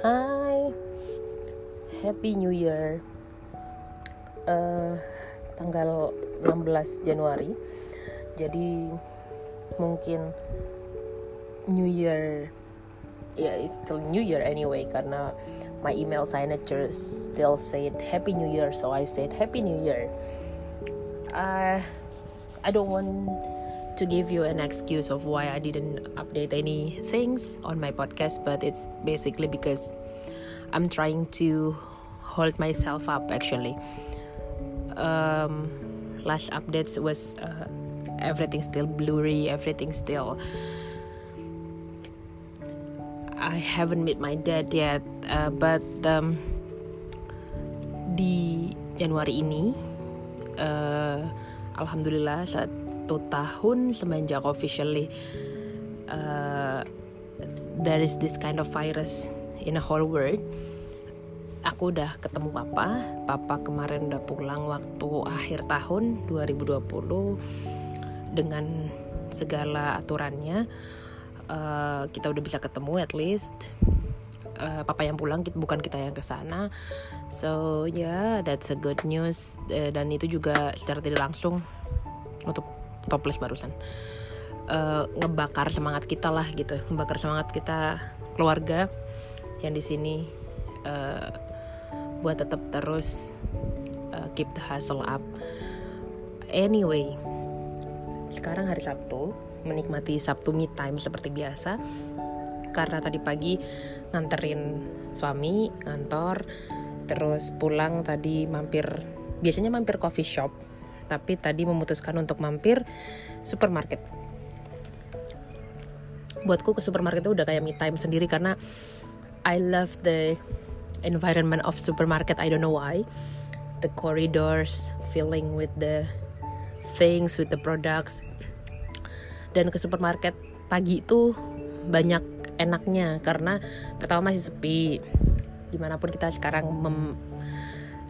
Hai, Happy New Year. Uh, tanggal 16 Januari. Jadi mungkin New Year ya yeah, it's still New Year anyway karena my email signature still said Happy New Year so I said Happy New Year. Uh, I don't want to give you an excuse of why I didn't update any things on my podcast, but it's basically because I'm trying to hold myself up actually. Um, last updates was uh, everything still blurry, everything still. I haven't met my dad yet, uh, but um, di Januari ini, uh, alhamdulillah saat satu tahun semenjak officially uh, there is this kind of virus in the whole world. Aku udah ketemu papa. Papa kemarin udah pulang waktu akhir tahun 2020 dengan segala aturannya uh, kita udah bisa ketemu at least. Uh, papa yang pulang bukan kita yang ke sana. So yeah that's a good news. Uh, dan itu juga secara tidak langsung untuk toples barusan. Uh, ngebakar semangat kita lah gitu. Ngebakar semangat kita keluarga yang di sini uh, buat tetap terus uh, keep the hustle up. Anyway sekarang hari Sabtu menikmati Sabtu me time seperti biasa. Karena tadi pagi nganterin suami ngantor terus pulang tadi mampir biasanya mampir coffee shop tapi tadi memutuskan untuk mampir supermarket. Buatku ke supermarket itu udah kayak me time sendiri karena I love the environment of supermarket. I don't know why. The corridors filling with the things, with the products. Dan ke supermarket pagi itu banyak enaknya karena pertama masih sepi. Di mana pun kita sekarang mem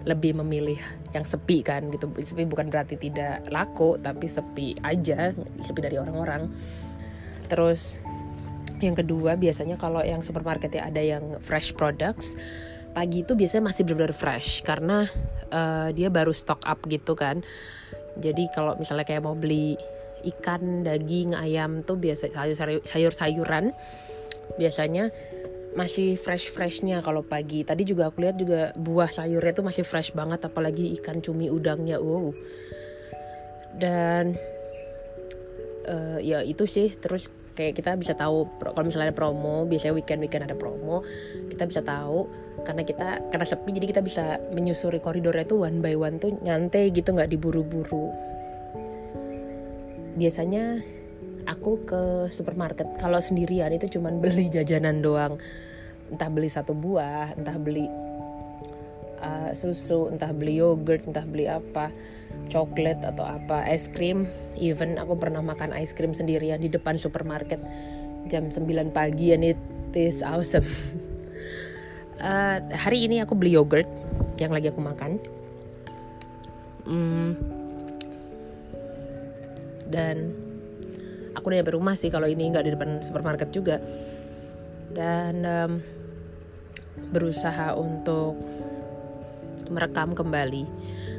lebih memilih yang sepi kan gitu. Sepi bukan berarti tidak laku tapi sepi aja sepi dari orang-orang. Terus yang kedua biasanya kalau yang supermarket ya ada yang fresh products pagi itu biasanya masih benar-benar fresh. Karena uh, dia baru stock up gitu kan. Jadi kalau misalnya kayak mau beli ikan daging ayam tuh biasa sayur sayur sayuran biasanya masih fresh freshnya. Kalau pagi tadi juga aku lihat juga buah sayurnya tuh masih fresh banget apalagi ikan cumi udangnya wow. Dan uh, ya itu sih terus kayak kita bisa tahu kalau misalnya ada promo biasanya weekend weekend ada promo kita bisa tahu karena kita karena sepi jadi kita bisa menyusuri koridornya tuh one by one tuh nyantai gitu nggak diburu-buru. Biasanya aku ke supermarket. Kalau sendirian itu cuman beli jajanan doang. Entah beli satu buah entah beli uh, susu entah beli yogurt entah beli apa coklat atau apa es krim. Even aku pernah makan es krim sendirian di depan supermarket. Jam 9 pagi and it is awesome. Uh, hari ini aku beli yogurt yang lagi aku makan. Hmm, dan aku udah nyampe rumah sih kalau ini nggak di depan supermarket juga. Dan um, berusaha untuk merekam kembali.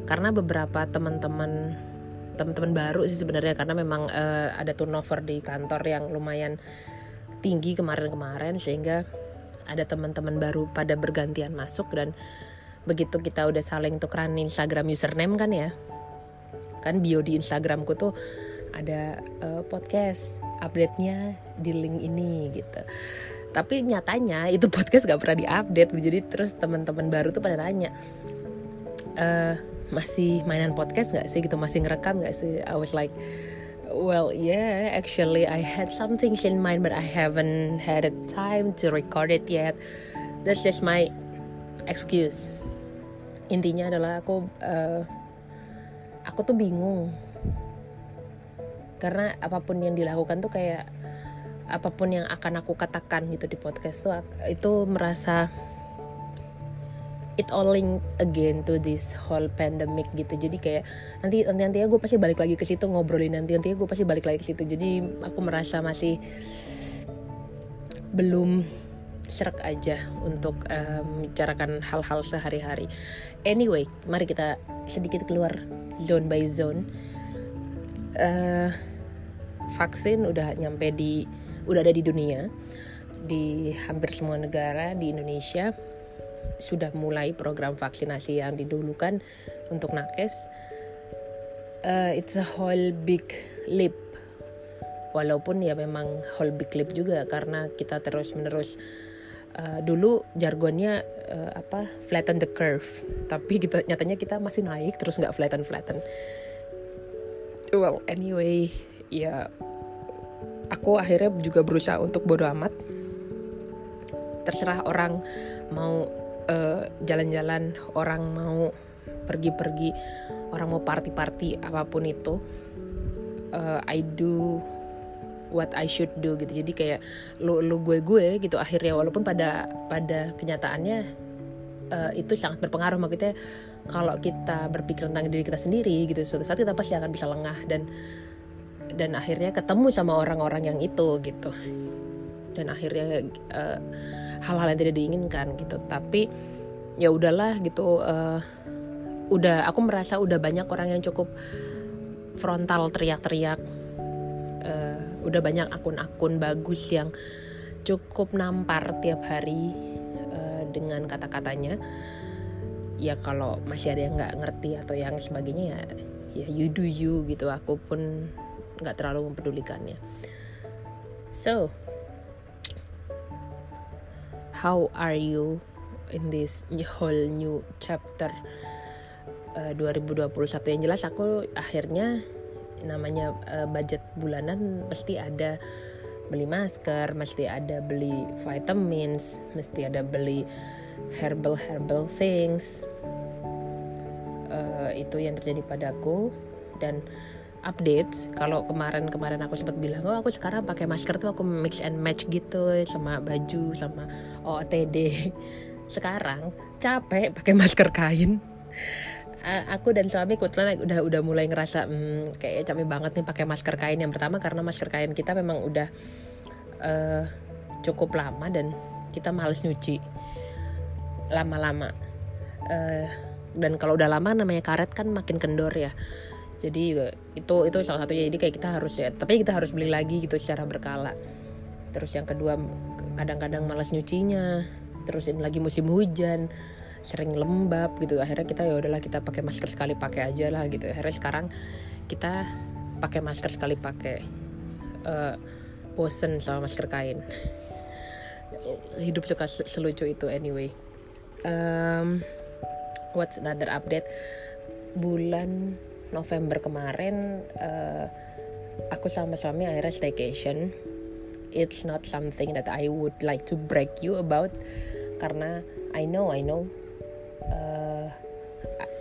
Karena beberapa teman-teman teman-teman baru sih sebenarnya karena memang uh, ada turnover di kantor yang lumayan tinggi kemarin-kemarin sehingga ada teman-teman baru pada bergantian masuk dan begitu kita udah saling tukeran Instagram username kan ya. Kan bio di Instagramku tuh ada uh, podcast update-nya di link ini gitu. Tapi nyatanya itu podcast gak pernah diupdate jadi terus teman-teman baru tuh pada nanya e, masih mainan podcast gak sih? Gitu masih ngerekam gak sih? I was like well yeah actually I had something in mind but I haven't had a time to record it yet. That's just my excuse. Intinya adalah aku uh, aku tuh bingung karena apa pun yang dilakukan tuh kayak apa pun yang akan aku katakan gitu di podcast tuh itu merasa it all link again to this whole pandemic gitu jadi kayak nanti nanti nanti gue pasti balik lagi ke situ ngobrolin nanti nanti gue pasti balik lagi ke situ jadi aku merasa masih belum serak aja untuk uh, membicarakan hal-hal sehari-hari. Anyway, mari kita sedikit keluar zone by zone. Uh, vaksin udah nyampe di udah ada di dunia di hampir semua negara di Indonesia sudah mulai program vaksinasi yang didulukan untuk nakes. Uh, it's a whole big leap. Walaupun ya memang whole big leap juga karena kita terus menerus uh, dulu jargonnya uh, apa flatten the curve. Tapi kita nyatanya kita masih naik terus nggak flatten flatten well anyway ya aku akhirnya juga berusaha untuk bodo amat. Terserah orang mau eh, jalan-jalan uh, orang mau pergi-pergi orang mau party-party apa pun itu uh, I do what I should do gitu. Jadi kayak lu lu gue gue gitu akhirnya. Walaupun pada pada kenyataannya uh, itu sangat berpengaruh. Maksudnya kalau kita berpikir tentang diri kita sendiri gitu suatu saat kita pasti akan bisa lengah dan dan akhirnya ketemu sama orang-orang yang itu gitu. Dan akhirnya hal hal-hal yang tidak diinginkan gitu. Tapi ya udahlah gitu uh, udah aku merasa udah banyak orang yang cukup frontal teriak-teriak. Uh, udah banyak akun-akun bagus yang cukup nampar tiap hari uh, dengan kata-katanya. Ya kalau masih ada yang nggak ngerti atau yang sebagainya ya ya you do you gitu. Aku pun nggak terlalu mempedulikannya so how are you in this whole new chapter uh, 2021 yang jelas aku akhirnya namanya uh, budget bulanan mesti ada beli masker, mesti ada beli vitamins, mesti ada beli herbal herbal things. Uh, itu yang terjadi padaku dan updates. Kalau kemarin-kemarin aku sempat bilang oh aku sekarang pakai masker tuh aku mix and match gitu sama baju sama OOTD sekarang capek pakai masker kain. Aku dan suami kebetulan udah udah mulai ngerasa hmm, kayak capek banget nih pakai masker kain. Yang pertama karena masker kain kita memang udah uh, cukup lama dan kita males nyuci. Lama-lama. Uh, dan kalau udah lama namanya karet kan makin kendor ya jadi itu itu salah satunya. Jadi kayak kita harus ya tapi kita harus beli lagi gitu secara berkala. Terus yang kedua kadang-kadang malas nyucinya. Terus ini lagi musim hujan sering lembab gitu. Akhirnya kita ya udahlah kita pakai masker sekali pakai aja lah gitu. Akhirnya sekarang kita pakai masker sekali pakai uh, bosen sama masker kain. Hidup suka selucu itu anyway. Um, what's another update? Bulan November kemarin uh, aku sama suami akhirnya staycation. It's not something that I would like to break you about karena I know I know uh,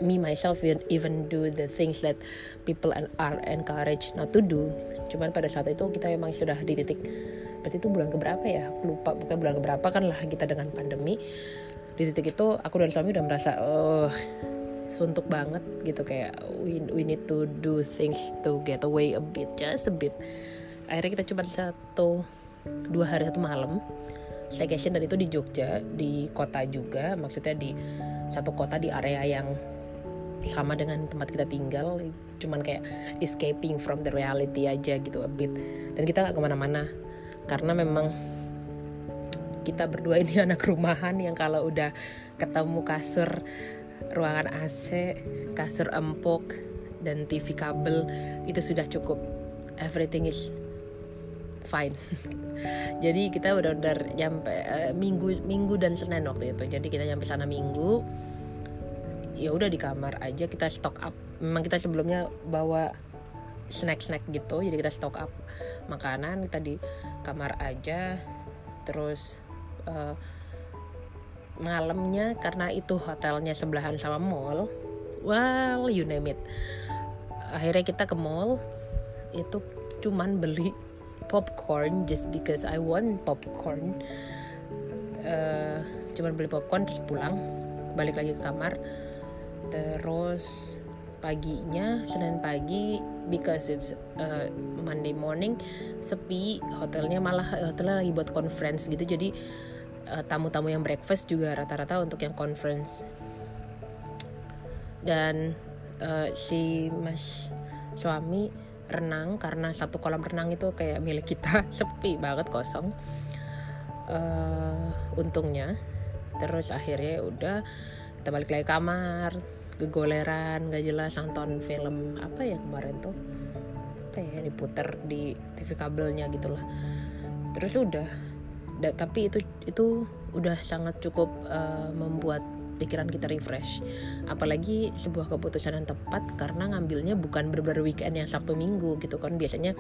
me myself even do the things that people are encouraged not to do. Cuman pada saat itu kita memang sudah di titik berarti itu bulan keberapa ya? Aku lupa bukan bulan keberapa kan lah kita dengan pandemi. Di titik itu aku dan suami udah merasa oh suntuk banget gitu kayak we, we need to do things to get away a bit just a bit. Akhirnya kita coba satu dua hari satu malam staycation dan itu di Jogja di kota juga maksudnya di satu kota di area yang sama dengan tempat kita tinggal cuman kayak escaping from the reality aja gitu a bit. Dan kita nggak ke mana-mana karena memang kita berdua ini anak rumahan yang kalau udah ketemu kasur ruangan AC kasur empuk dan TV kabel itu sudah cukup. Everything is fine. Jadi kita udah udah nyampe uh, minggu minggu dan senin waktu itu. Jadi kita nyampe sana minggu ya udah di kamar aja kita stock up. Memang kita sebelumnya bawa snack-snack gitu jadi kita stock up makanan kita di kamar aja. Terus uh, malamnya karena itu hotelnya sebelahan sama mall. Well you name it. Akhirnya kita ke mall itu cuman beli popcorn just because I want popcorn. Uh, cuman beli popcorn terus pulang balik lagi ke kamar. Terus paginya Senin pagi because it's uh, Monday morning sepi hotelnya malah hotelnya lagi buat conference gitu jadi tamu-tamu yang breakfast juga rata-rata untuk yang conference. Dan uh, si mas suami renang karena satu kolam renang itu kayak milik kita sepi banget kosong. Uh, untungnya terus akhirnya udah kita balik lagi kamar kegoleran gak jelas nonton film apa ya kemarin tuh? Apa ya diputer di TV kabelnya gitulah. Terus udah da, tapi itu itu udah sangat cukup uh, membuat pikiran kita refresh. Apalagi sebuah keputusan yang tepat karena ngambilnya bukan benar-benar weekend yang Sabtu Minggu gitu kan. Biasanya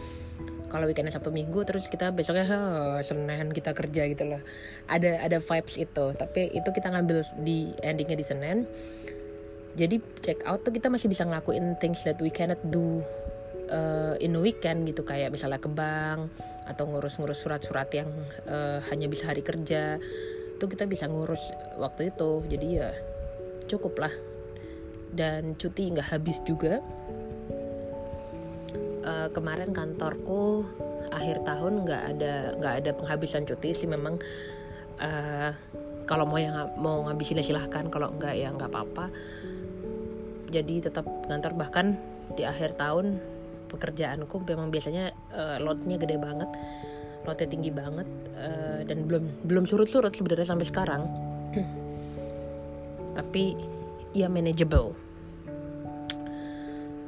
kalau weekendnya Sabtu Minggu terus kita besoknya oh, Senin kita kerja gitu loh. Ada ada vibes itu. Tapi itu kita ngambil di endingnya di Senin. Jadi check out tuh kita masih bisa ngelakuin things that we cannot do uh, in a weekend gitu. Kayak misalnya ke bank atau ngurus-ngurus surat-surat yang uh, hanya bisa hari kerja itu kita bisa ngurus waktu itu. Jadi ya cukup lah. Dan cuti nggak habis juga. Uh, kemarin kantorku akhir tahun nggak ada nggak ada penghabisan cuti sih. Memang uh, kalau mau yang mau ngabisin ya silahkan. Kalau enggak ya nggak apa-apa. Jadi tetap kantor bahkan di akhir tahun pekerjaanku memang biasanya uh, loadnya gede banget loadnya tinggi banget uh, dan belum belum surut-surut sebenarnya sampai sekarang. Tapi ya manageable.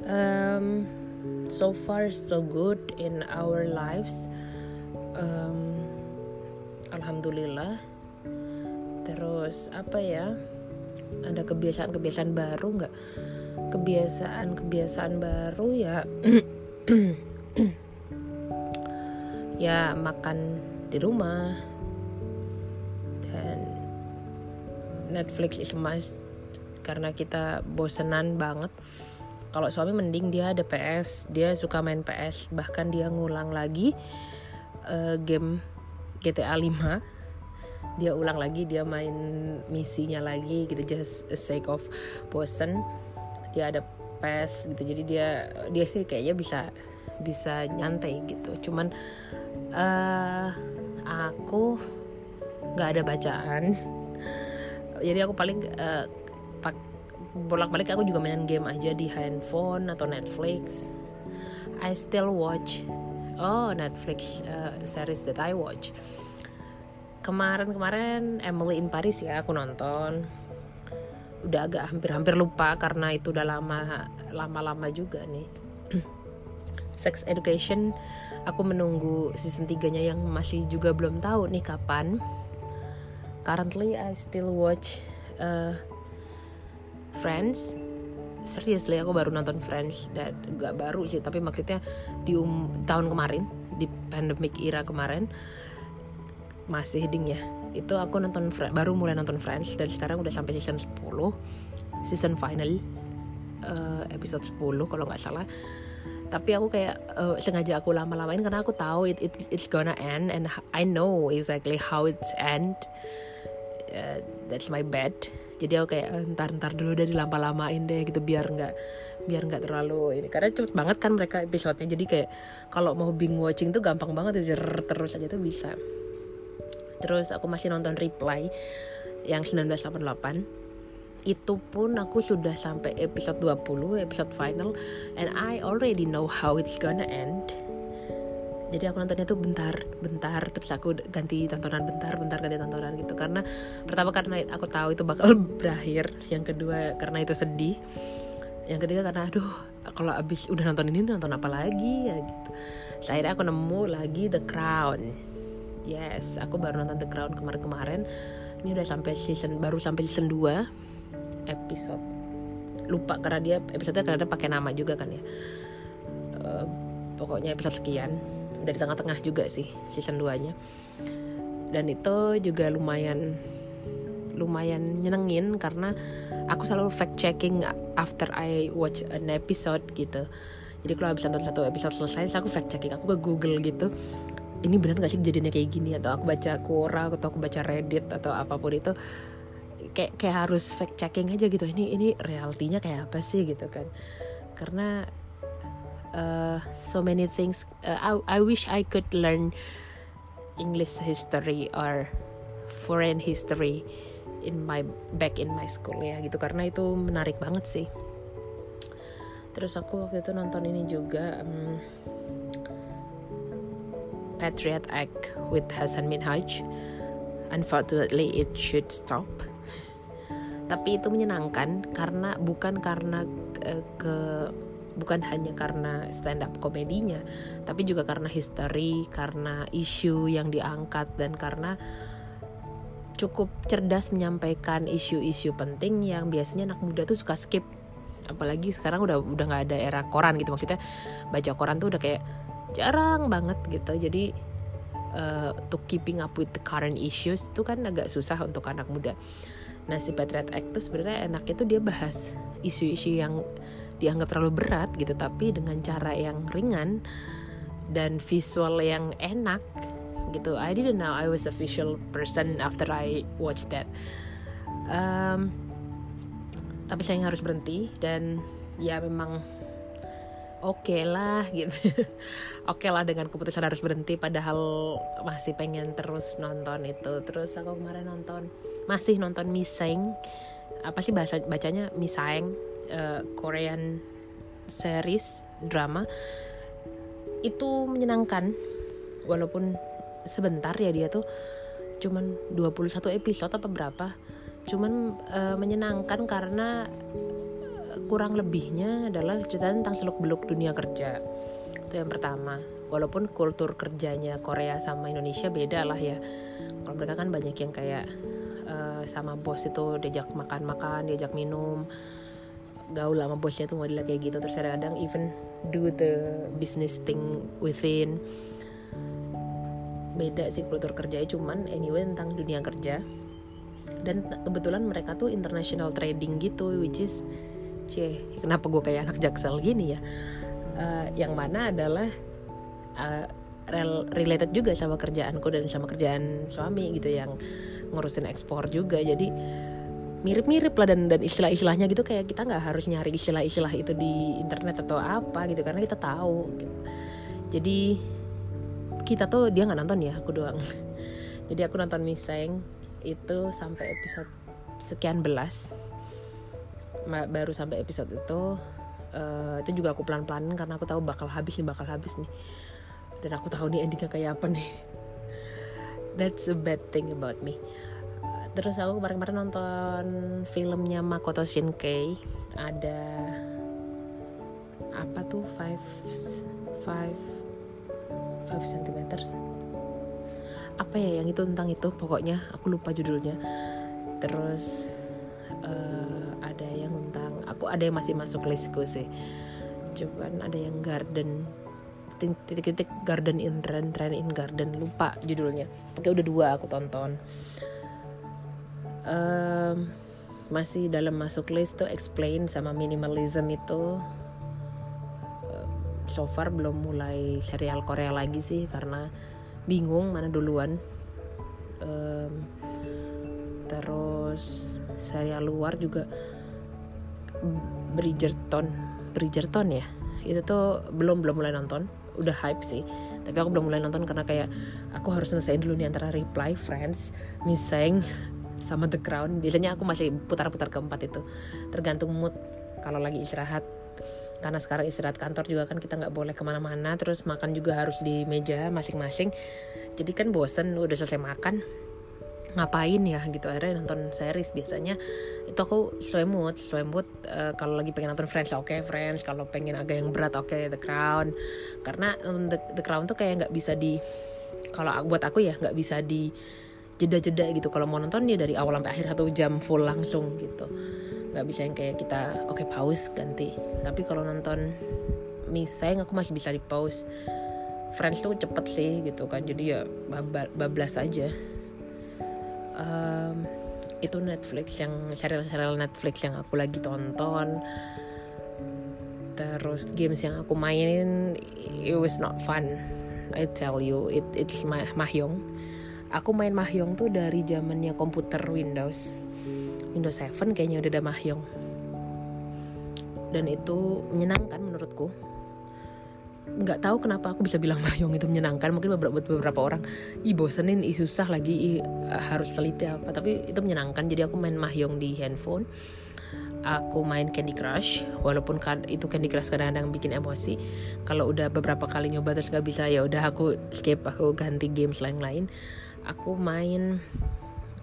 Um, so far so good in our lives. Um, alhamdulillah. Terus apa ya ada kebiasaan-kebiasaan baru nggak kebiasaan-kebiasaan baru ya. Ya makan di rumah. Dan Netflix is must karena kita bosenan banget. Kalau suami mending dia ada PS dia suka main PS bahkan dia ngulang lagi uh, game GTA 5 dia ulang lagi dia main misinya lagi gitu just a sake of bosen dia ada PS gitu. Jadi dia dia sih kayaknya bisa bisa nyantai gitu. Cuman uh, aku nggak ada bacaan. Jadi aku paling uh, bolak-balik aku juga main game aja di handphone atau Netflix. I still watch oh Netflix uh, series that I watch. Kemarin-kemarin Emily in Paris ya aku nonton udah agak hampir-hampir lupa karena itu udah lama lama-lama juga nih. Sex Education aku menunggu season 3 nya yang masih juga belum tahu nih kapan. Currently I still watch uh, Friends. Seriously aku baru nonton Friends dan gak baru sih tapi maksudnya di um, tahun kemarin di pandemic era kemarin masih ding ya. Itu aku nonton baru mulai nonton Friends dan sekarang udah sampai season 10 season final uh, episode 10 kalau nggak salah. Tapi aku kayak uh, sengaja aku lama-lamain karena aku tahu it, it it's gonna end and I know exactly how it's end. Uh, that's my bad. Jadi aku kayak ntar ntar dulu udah dilama-lamain deh gitu biar nggak biar nggak terlalu ini. Karena cepet banget kan mereka episodenya. Jadi kayak kalau mau bing watching tuh gampang banget terus aja tuh bisa terus aku masih nonton reply yang 1988 itu pun aku sudah sampai episode 20 episode final and I already know how it's gonna end. Jadi aku nontonnya tuh bentar bentar terus aku ganti tontonan bentar bentar ganti tontonan gitu. Karena pertama karena aku tahu itu bakal berakhir yang kedua karena itu sedih yang ketiga karena aduh kalau abis udah nonton ini nonton apa lagi ya gitu. Akhirnya aku nemu lagi The Crown yes aku baru nonton The Crown kemarin-kemarin. Ini udah sampai season baru sampai season 2 episode. Lupa karena dia episode karena pakai nama juga kan ya. Uh, pokoknya episode sekian. Dari tengah-tengah juga sih season 2 nya dan itu juga lumayan lumayan nyenengin karena aku selalu fact checking after I watch an episode gitu. Jadi kalau habis nonton satu episode selesai aku fact checking aku ke Google gitu ini benar gak sih kejadiannya kayak gini? Atau aku baca Quora atau aku baca Reddit atau apa pun itu kayak kayak harus fact checking aja gitu ini ini realitinya kayak apa sih? Gitu kan. Karena uh, so many things uh, I, I wish I could learn English history or foreign history in my back in my school ya gitu. Karena itu menarik banget sih. Terus aku waktu itu nonton ini juga um, Patriot Act with Hasan Minhaj unfortunately it should stop. Tapi itu menyenangkan karena bukan karena uh, ke bukan hanya karena stand up komedinya tapi juga karena history karena isu yang diangkat dan karena cukup cerdas menyampaikan isu-isu penting yang biasanya anak muda tuh suka skip. Apalagi sekarang udah udah nggak ada era koran gitu maksudnya baca koran tuh udah kayak jarang banget gitu. Jadi uh, to keeping up with the current issues itu kan agak susah untuk anak muda. Nah si Patriot Act tuh sebenarnya enaknya tuh dia bahas isu-isu yang dianggap terlalu berat gitu tapi dengan cara yang ringan dan visual yang enak gitu. I didn't know I was a visual person after I watched that. Um, tapi saya harus berhenti dan ya memang oke okay lah gitu. Oke okay lah dengan keputusan harus berhenti padahal masih pengen terus nonton itu. Terus aku kemarin nonton masih nonton Miseng apa sih bahasa bacanya? Miseng uh, Korean series drama. Itu menyenangkan walaupun sebentar ya dia tuh. Cuman 21 episode apa berapa. Cuman uh, menyenangkan karena eh, kurang lebihnya adalah cerita tentang seluk beluk dunia kerja. Itu yang pertama. Walaupun kultur kerjanya Korea sama Indonesia beda lah ya. Kalau mereka kan banyak yang kayak uh, sama bos itu diajak makan-makan diajak minum. Gaul sama bosnya tuh model kayak gitu. Terus kadang even do the business thing within. Beda sih kultur kerjanya. Cuman anyway tentang dunia kerja. Dan kebetulan mereka tuh international trading gitu which is cie kenapa gue kayak anak jaksel gini ya? Uh, yang mana adalah uh, rel related juga sama kerjaanku dan sama kerjaan suami gitu yang ngurusin ekspor juga. Jadi mirip-mirip lah dan dan istilah-istilahnya gitu kayak kita nggak harus nyari istilah-istilah itu di internet atau apa gitu karena kita tahu gitu. jadi kita tuh dia nggak nonton ya aku doang. Jadi aku nonton Miseng itu sampai episode sekian belas baru sampai episode itu uh, itu juga aku pelan-pelan karena aku tahu bakal habis nih bakal habis nih. Dan aku tahu nih endingnya kayak apa nih. That's a bad thing about me. Terus aku kemarin-kemarin nonton filmnya Makoto Shinkai. Ada apa tuh? Five five 5 cm apa ya yang itu tentang itu pokoknya. Aku lupa judulnya. Terus uh, aku ada yang masih masuk listku sih. Cuman ada yang garden. Titik-titik garden in trend trend in garden. Lupa judulnya. Oke udah dua aku tonton. Um, masih dalam masuk list tuh explain sama minimalism itu. So far belum mulai serial Korea lagi sih karena bingung mana duluan. Um, terus serial luar juga Bridgerton. Bridgerton ya? Itu tuh belum belum mulai nonton. Udah hype sih. Tapi aku belum mulai nonton karena kayak aku harus selesai dulu nih antara Reply Friends Missing sama The Crown. Biasanya aku masih putar-putar keempat itu. Tergantung mood. Kalau lagi istirahat karena sekarang istirahat kantor juga kan kita nggak boleh ke mana-mana terus makan juga harus di meja masing-masing. Jadi kan bosen udah selesai makan ngapain ya gitu. Akhirnya nonton series biasanya. Itu aku sesuai mood sesuai mood uh, kalau lagi pengen nonton Friends oke okay, Friends. Kalau pengen agak yang berat oke okay, The Crown. Karena The, The Crown tuh kayak nggak bisa di kalau buat aku ya nggak bisa di jeda-jeda gitu. Kalau mau nonton dia dari awal sampai akhir satu jam full langsung gitu. Nggak bisa yang kayak kita oke okay, pause ganti. Tapi kalau nonton misai aku masih bisa di pause. Friends tuh cepet sih gitu kan. Jadi ya bablas aja um, itu Netflix yang serial-serial Netflix yang aku lagi tonton. Terus games yang aku mainin it was not fun I tell you. It it's mah mahjong. Aku main mahjong tuh dari zamannya komputer Windows. Windows 7 kayaknya udah ada Mahjong. Dan itu menyenangkan menurutku nggak tahu kenapa aku bisa bilang mahjong itu menyenangkan. Mungkin beberapa beberapa orang i bosenin i susah lagi i harus teliti apa. Tapi itu menyenangkan. Jadi aku main mahjong di handphone. Aku main Candy Crush. Walaupun itu Candy Crush kadang-kadang bikin emosi. Kalau udah beberapa kali nyoba terus gak bisa ya udah aku skip aku ganti games lain-lain. Aku main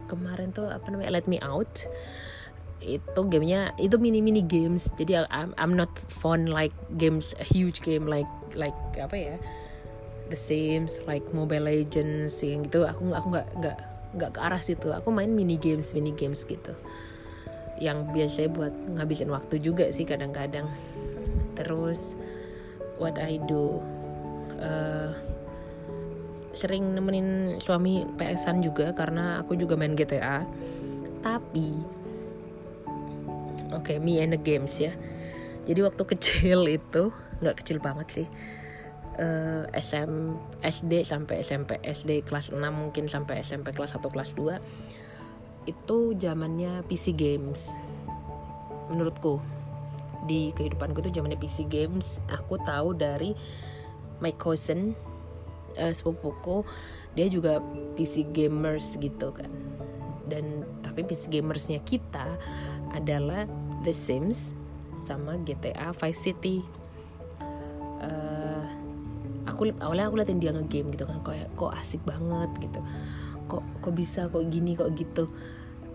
kemarin tuh apa namanya Let Me Out itu gamenya itu mini mini games. Jadi I'm, I'm not fun like games a huge game like like apa ya? The Sims like Mobile Legends yang gitu. Aku aku nggak nggak nggak ke arah situ. Aku main mini games mini games gitu. Yang biasanya buat ngabisin waktu juga sih kadang-kadang. Terus what I do uh, sering nemenin suami PS-an juga karena aku juga main GTA tapi oke okay, me and the games ya. Jadi waktu kecil itu nggak kecil banget sih. Uh, eh, SM SD sampai SMP SD kelas 6 mungkin sampai SMP kelas 1 kelas 2 itu zamannya PC games. Menurutku di kehidupanku itu zamannya PC games. Aku tahu dari my cousin uh, sepupuku. Dia juga PC gamers gitu kan. Dan tapi PC gamersnya kita adalah The Sims sama GTA Vice City. Uh, aku awalnya aku liatin dia ngegame gitu kan kok kok asik banget gitu. Kok kok bisa kok gini kok gitu.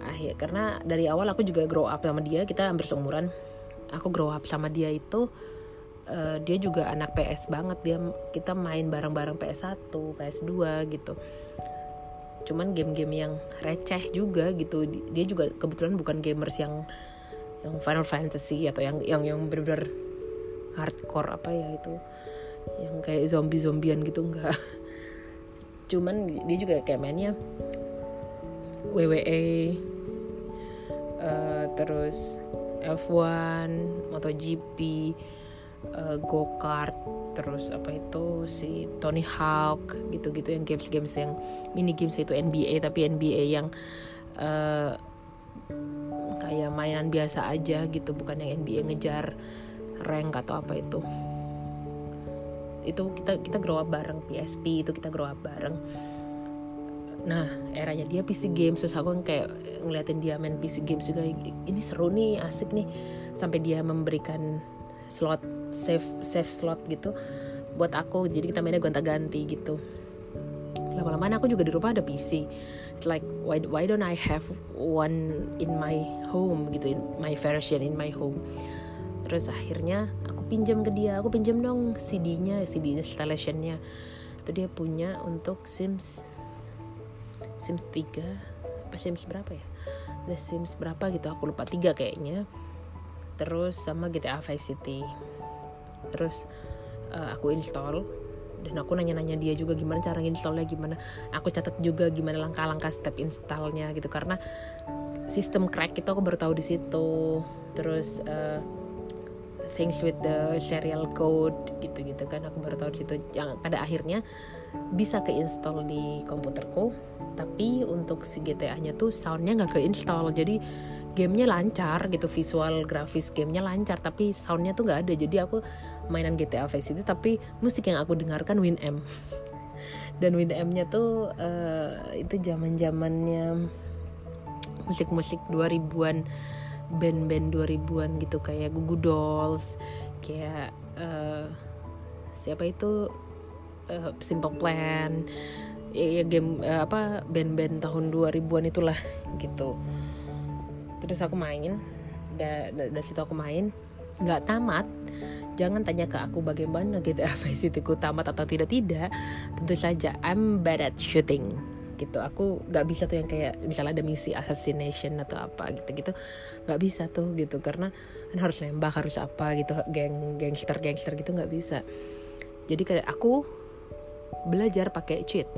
Akhir karena dari awal aku juga grow up sama dia kita hampir seumuran. Aku grow up sama dia itu uh, dia juga anak PS banget. Dia kita main bareng-bareng PS1 PS2 gitu. Cuman game-game yang receh juga gitu. Dia juga kebetulan bukan gamers yang yang Final Fantasy atau yang yang yang benar-benar hardcore apa ya itu. Yang kayak zombie zombian gitu enggak. Cuman dia juga kayak mainnya WWE uh, terus F1 MotoGP uh, go kart terus apa itu si Tony Hawk gitu-gitu yang games-games yang mini games itu NBA tapi NBA yang uh, kayak mainan biasa aja gitu bukan yang NBA ngejar rank atau apa itu. Itu kita kita grow up bareng PSP itu kita grow up bareng. Nah eranya dia PC games terus aku kayak ngeliatin dia main PC games juga ini seru nih asik nih sampai dia memberikan slot save save slot gitu buat aku. Jadi kita mainnya gonta-ganti gitu lama-lama aku juga di rumah ada PC It's like why why don't I have one in my home gitu in my version in my home? Terus akhirnya aku pinjam ke dia aku pinjam dong CD-nya CD installationnya. Itu dia punya untuk Sims Sims 3 apa Sims berapa ya? The Sims berapa gitu aku lupa tiga kayaknya. Terus sama GTA Vice City. Terus uh, aku install dan aku nanya-nanya dia juga gimana cara installnya gimana aku catat juga gimana langkah-langkah step installnya gitu. Karena sistem crack itu aku baru tahu di situ. Terus uh, things with the serial code gitu-gitu kan aku baru tahu di situ. Yang pada akhirnya bisa keinstall di komputerku. Tapi untuk si GTA-nya tuh soundnya nggak keinstall. Jadi gamenya lancar gitu visual grafis gamenya lancar tapi soundnya tuh nggak ada. Jadi aku mainan GTA Vice City tapi musik yang aku dengarkan Winamp dan Winamp-nya tuh uh, itu zaman zamannya musik-musik 2000-an band-band 2000-an gitu kayak Gugu Dolls kayak uh, siapa itu? Uh, Simple Plan ya, ya game uh, apa band-band tahun 2000-an itulah gitu. Terus aku main da, dari situ aku main. Nggak tamat jangan tanya ke aku bagaimana gitu City ku tamat atau tidak tidak. Tentu saja I'm bad at shooting. Gitu aku nggak bisa tuh yang kayak misalnya ada misi assassination atau apa gitu gitu nggak bisa tuh gitu. Karena kan harus nembak harus apa gitu. Geng gangster gangster gitu nggak bisa. Jadi kayak aku belajar pakai cheat.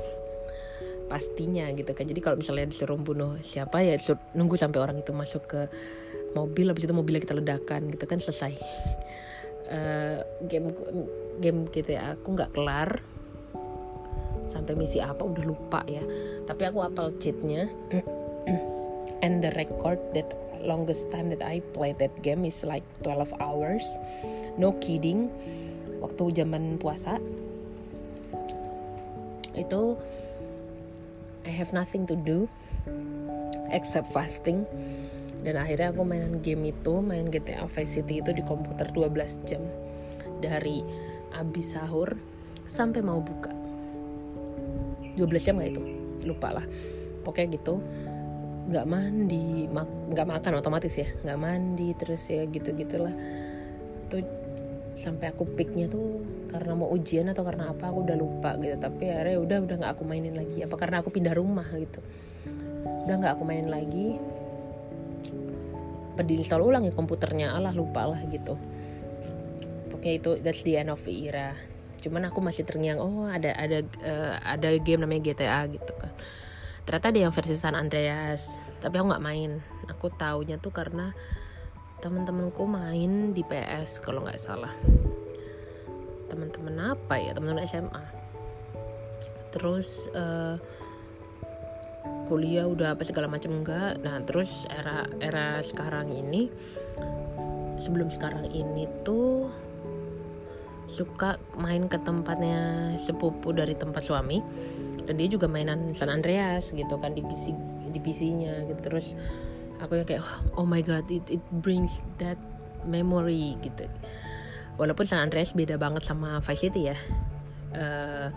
Pastinya gitu kan. Jadi kalau misalnya disuruh bunuh siapa ya nunggu sampai orang itu masuk ke mobil habis itu mobilnya kita ledakan gitu kan selesai uh, game game ya aku nggak kelar. Sampai misi apa udah lupa ya. Tapi aku apal cheatnya. And the record that longest time that I played that game is like 12 hours. No kidding. Waktu zaman puasa. Itu I have nothing to do except fasting dan akhirnya aku mainan game itu main GTA Vice City itu di komputer 12 jam. Dari abis sahur sampai mau buka. 12 jam gak itu? Lupa lah. Pokoknya gitu. Nggak mandi nggak mak makan otomatis ya. Nggak mandi terus ya gitu gitulah tuh sampai aku picknya tuh karena mau ujian atau karena apa aku udah lupa gitu. Tapi akhirnya udah udah nggak aku mainin lagi. Apa karena aku pindah rumah gitu. Udah nggak aku mainin lagi install ulang ya komputernya. Allah lupa lah gitu. Pokoknya itu that's the end of the era. Cuman aku masih terngiang oh ada ada uh, ada game namanya GTA gitu kan. Ternyata ada yang versi San Andreas tapi aku nggak main. Aku taunya tuh karena temen-temenku main di PS kalau nggak salah. Teman-teman apa ya? Teman-teman SMA terus uh, kuliah udah apa segala macam enggak. Nah terus era era sekarang ini sebelum sekarang ini tuh suka main ke tempatnya sepupu dari tempat suami dan dia juga mainan San Andreas gitu kan di PC di PC-nya gitu. Terus aku yang kayak oh my god it it brings that memory gitu. Walaupun San Andreas beda banget sama Vice City ya. Uh,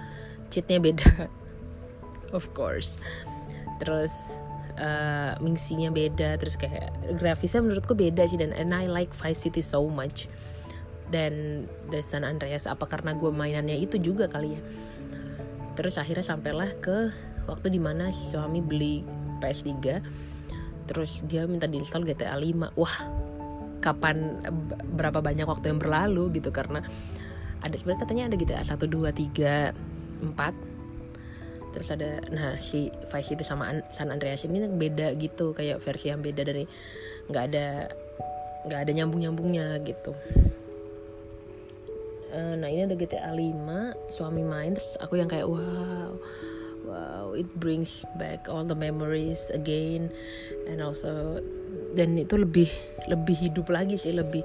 cheatnya beda. Of course terus uh, mingsinya beda terus kayak grafisnya menurutku beda sih dan and I like Vice City so much dan The San Andreas. Apa karena gue mainannya itu juga kali ya? Terus akhirnya sampailah ke waktu di mana suami beli PS3 terus dia minta diinstal GTA 5 wah kapan berapa banyak waktu yang berlalu gitu karena ada sebenarnya katanya ada GTA 1 2 3 4 terus ada nah si Vice itu sama San Andreas ini beda gitu kayak versi yang beda dari nggak ada nggak ada nyambung nyambungnya gitu. Uh, nah ini ada GTA 5 suami main terus aku yang kayak wow wow it brings back all the memories again. And also dan itu lebih lebih hidup lagi sih lebih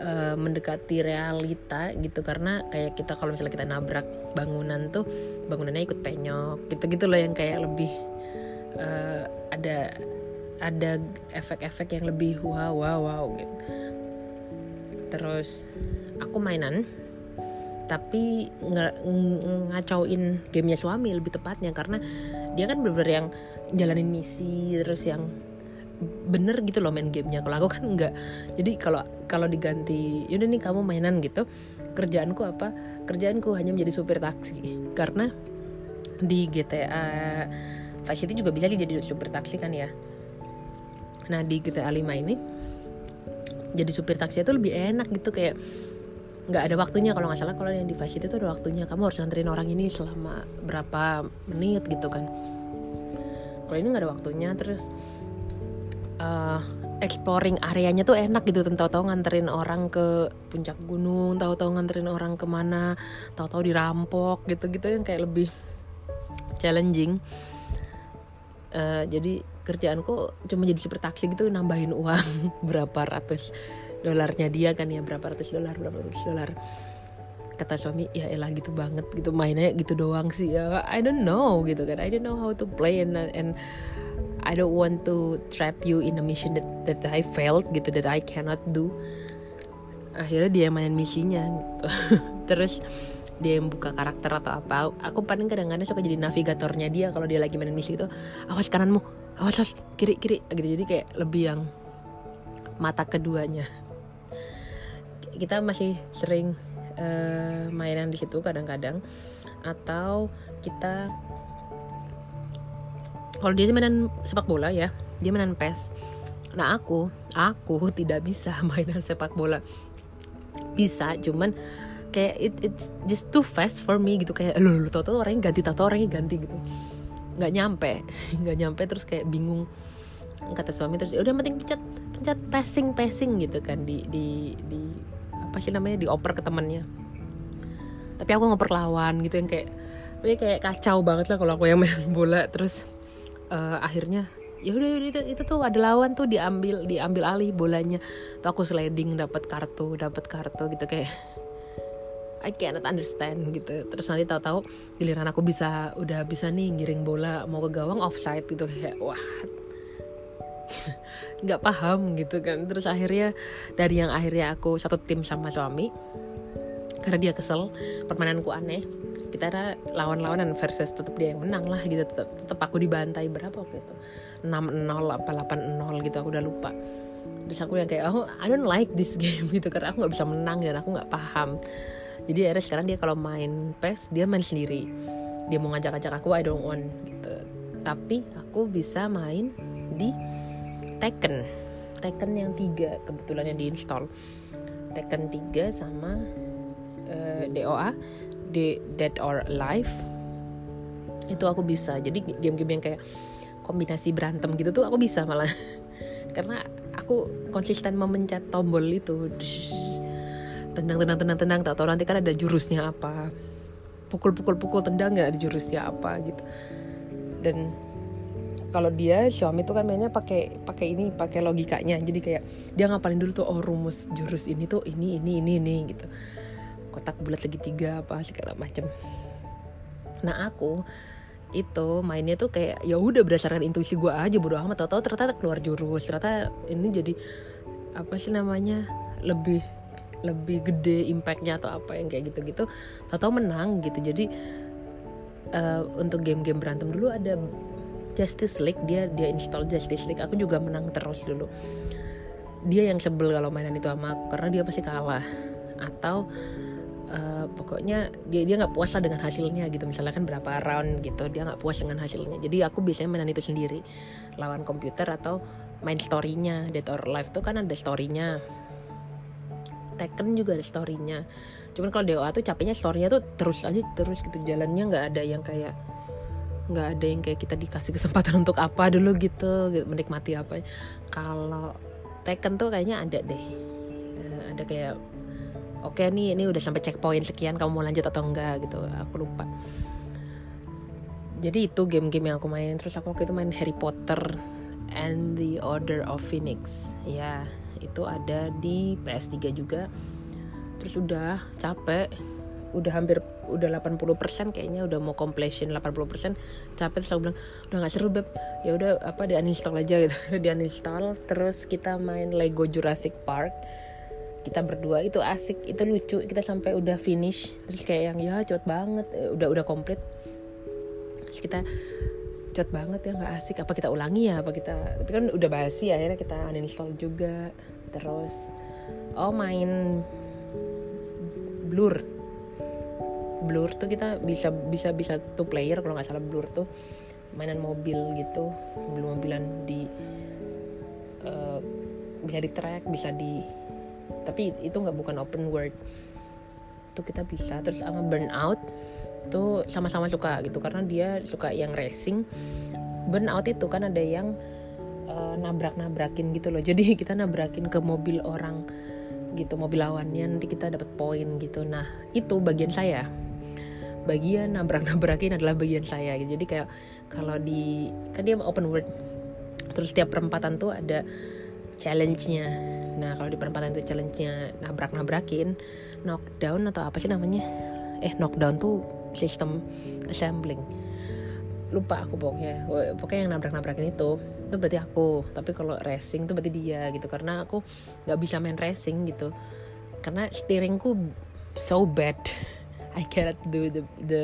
uh, mendekati realita gitu. Karena kayak kita kalau misalnya kita nabrak bangunan tuh bangunannya ikut penyok gitu gitu loh yang kayak lebih uh, ada ada efek-efek yang lebih wow wow wow gitu. Terus aku mainan tapi nggak ngacauin gamenya suami lebih tepatnya. Karena dia kan bener-bener yang jalanin misi terus yang bener gitu loh main gamenya. Kalau aku kan nggak. Jadi kalau kalau diganti yaudah nih kamu mainan gitu kerjaanku apa? Kerjaanku hanya menjadi supir taksi. Karena di GTA Vice City juga bisa sih jadi supir taksi kan ya. Nah di GTA 5 ini jadi supir taksi itu lebih enak gitu kayak nggak ada waktunya. Kalau nggak salah kalau yang di Vice itu ada waktunya. Kamu harus nganterin orang ini selama berapa menit gitu kan. Kalau ini nggak ada waktunya terus uh, exploring areanya tuh enak gitu. Tahu-tahu nganterin orang ke puncak gunung tahu-tahu nganterin orang ke mana tahu-tahu dirampok gitu-gitu yang kayak lebih challenging. Uh, jadi kerjaanku cuma jadi super taksi gitu nambahin uang berapa ratus dolarnya dia kan ya berapa ratus dolar berapa ratus dolar. Kata suami ya elah gitu banget gitu. Mainnya gitu doang sih ya. I don't know gitu kan. I don't know how to play and and I don't want to trap you in a mission that that I failed gitu that I cannot do. Akhirnya dia main misinya gitu. Terus dia yang buka karakter atau apa. Aku paling kadang-kadang suka jadi navigatornya dia kalau dia lagi main misi itu awas kananmu awas kiri kiri gitu. Jadi kayak lebih yang mata keduanya. Kita masih sering uh, mainan di situ kadang-kadang. Atau kita kalau dia mainan sepak bola ya dia mainan pes. Nah aku aku tidak bisa mainan sepak bola. Bisa cuman kayak it, it's just too fast for me gitu. Kayak lo lo tau orangnya ganti tau tau orangnya ganti gitu. Nggak nyampe nggak nyampe terus kayak bingung. Kata suami terus udah penting pencet pencet passing passing gitu kan di di di apa sih namanya dioper ke temennya tapi aku ngoper lawan gitu yang kayak kayak kacau banget lah kalau aku yang main bola terus uh, akhirnya ya udah itu, itu tuh ada lawan tuh diambil diambil alih bolanya. Tuh aku sliding dapat kartu dapat kartu gitu kayak I cannot understand gitu. Terus nanti tahu-tahu giliran aku bisa udah bisa nih ngiring bola mau ke gawang offside gitu kayak wah nggak paham gitu kan. Terus akhirnya dari yang akhirnya aku satu tim sama suami karena dia kesel permainanku aneh kita ada lawan-lawanan versus tetap dia yang menang lah gitu. Tetap, tetap aku dibantai berapa waktu itu? 6-0 apa 8-0 gitu aku udah lupa. Terus aku yang kayak oh I don't like this game gitu karena aku nggak bisa menang dan aku nggak paham. Jadi akhirnya sekarang dia kalau main PES dia main sendiri. Dia mau ngajak-ngajak aku I don't want gitu. Tapi aku bisa main di Tekken. Tekken yang tiga kebetulan yang diinstal Tekken 3 sama uh, eh, DOA Dead or Alive itu aku bisa. Jadi game-game yang kayak kombinasi berantem gitu tuh aku bisa malah. Karena aku konsisten memencet tombol itu. Tendang tendang tendang tendang tak tahu nanti kan ada jurusnya apa. Pukul pukul pukul tendang nggak ada jurusnya apa gitu. Dan kalau dia Xiaomi tuh kan mainnya pakai pakai ini pakai logikanya. Jadi kayak dia ngapalin dulu tuh oh rumus jurus ini tuh ini ini ini ini gitu kotak bulat segitiga apa segala macem. Nah aku itu mainnya tuh kayak ya udah berdasarkan intuisi gue aja bodo amat. Tau-tau ternyata keluar jurus ternyata ini jadi apa sih namanya lebih lebih gede impactnya atau apa yang kayak gitu-gitu. Tau-tau menang gitu. Jadi uh, untuk game-game berantem dulu ada Justice League dia dia install Justice League. Aku juga menang terus dulu. Dia yang sebel kalau mainan itu sama aku karena dia pasti kalah. Atau uh, pokoknya dia dia nggak puas lah dengan hasilnya gitu. Misalnya kan berapa round gitu dia nggak puas dengan hasilnya. Jadi aku biasanya mainan itu sendiri lawan komputer atau main storynya. Dead or Alive tuh kan ada storynya. Tekken juga ada storynya. Cuman kalau DOA tuh capeknya storynya tuh terus aja terus gitu. Jalannya nggak ada yang kayak nggak ada yang kayak kita dikasih kesempatan untuk apa dulu gitu, gitu menikmati apa. Kalau Tekken tuh kayaknya ada deh. Uh, ada kayak oke nih ini udah sampai checkpoint sekian kamu mau lanjut atau enggak? Gitu aku lupa. Jadi itu game-game yang aku main. Terus aku waktu itu main Harry Potter and the Order of Phoenix. Ya itu ada di PS3 juga. Terus udah capek. Udah hampir udah 80% kayaknya udah mau completion 80% capek terus aku bilang udah nggak seru beb. Ya udah apa di uninstall aja gitu. Di uninstall terus kita main Lego Jurassic Park kita berdua itu asik itu lucu. Kita sampai udah finish terus kayak yang ya cepet banget. Eh, udah udah komplit. Terus kita cepet banget ya nggak asik. Apa kita ulangi ya? Apa kita tapi kan udah basi akhirnya kita uninstall juga. Terus oh main blur. Blur tuh kita bisa bisa bisa two player kalau nggak salah blur tuh mainan mobil gitu. Mobil mobilan di uh, bisa di track bisa di tapi itu nggak bukan open world tuh kita bisa terus sama burnout tuh sama-sama suka gitu. Karena dia suka yang racing. Burnout itu kan ada yang uh, nabrak-nabrakin gitu loh. Jadi kita nabrakin ke mobil orang gitu mobil lawannya nanti kita dapat poin gitu. Nah itu bagian saya. Bagian nabrak-nabrakin adalah bagian saya gitu. Jadi kayak kalau di kan dia open world terus setiap perempatan tuh ada challenge-nya. Nah kalau di perempatan itu challenge-nya nabrak-nabrakin knockdown atau apa sih namanya? Eh knockdown tuh sistem assembling. Lupa aku pokoknya. Pokoknya yang nabrak-nabrakin itu itu berarti aku. Tapi kalau racing itu berarti dia gitu. Karena aku nggak bisa main racing gitu. Karena steeringku so bad. I cannot do the the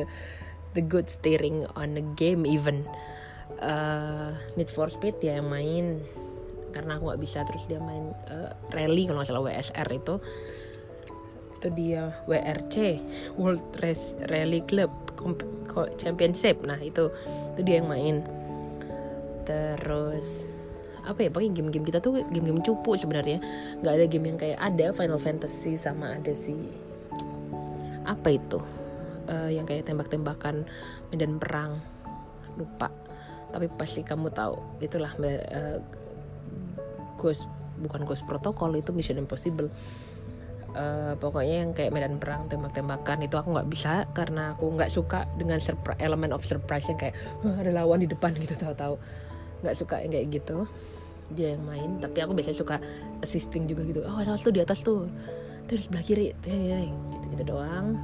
the good steering on the game even. Uh, Need for Speed ya main karena aku nggak bisa terus dia main uh, rally kalau nggak salah WSR itu. Itu dia WRC World Race Rally Club Championship. Nah itu itu dia yang main. Terus apa ya pokoknya game-game kita tuh game-game cupu sebenarnya. Nggak ada game yang kayak ada Final Fantasy sama ada si apa itu? Uh, yang kayak tembak-tembakan medan perang. Lupa. Tapi pasti kamu tahu itulah uh, Ghost bukan Ghost Protocol itu Mission Impossible. Uh, pokoknya yang kayak medan perang tembak-tembakan itu aku nggak bisa karena aku nggak suka dengan elemen of surprise yang kayak ada lawan di depan gitu tahu-tahu. Nggak suka yang kayak gitu. Dia yang main tapi aku biasanya suka assisting juga gitu. Oh atas tuh di atas tuh. Terus sebelah kiri gitu. gitu doang.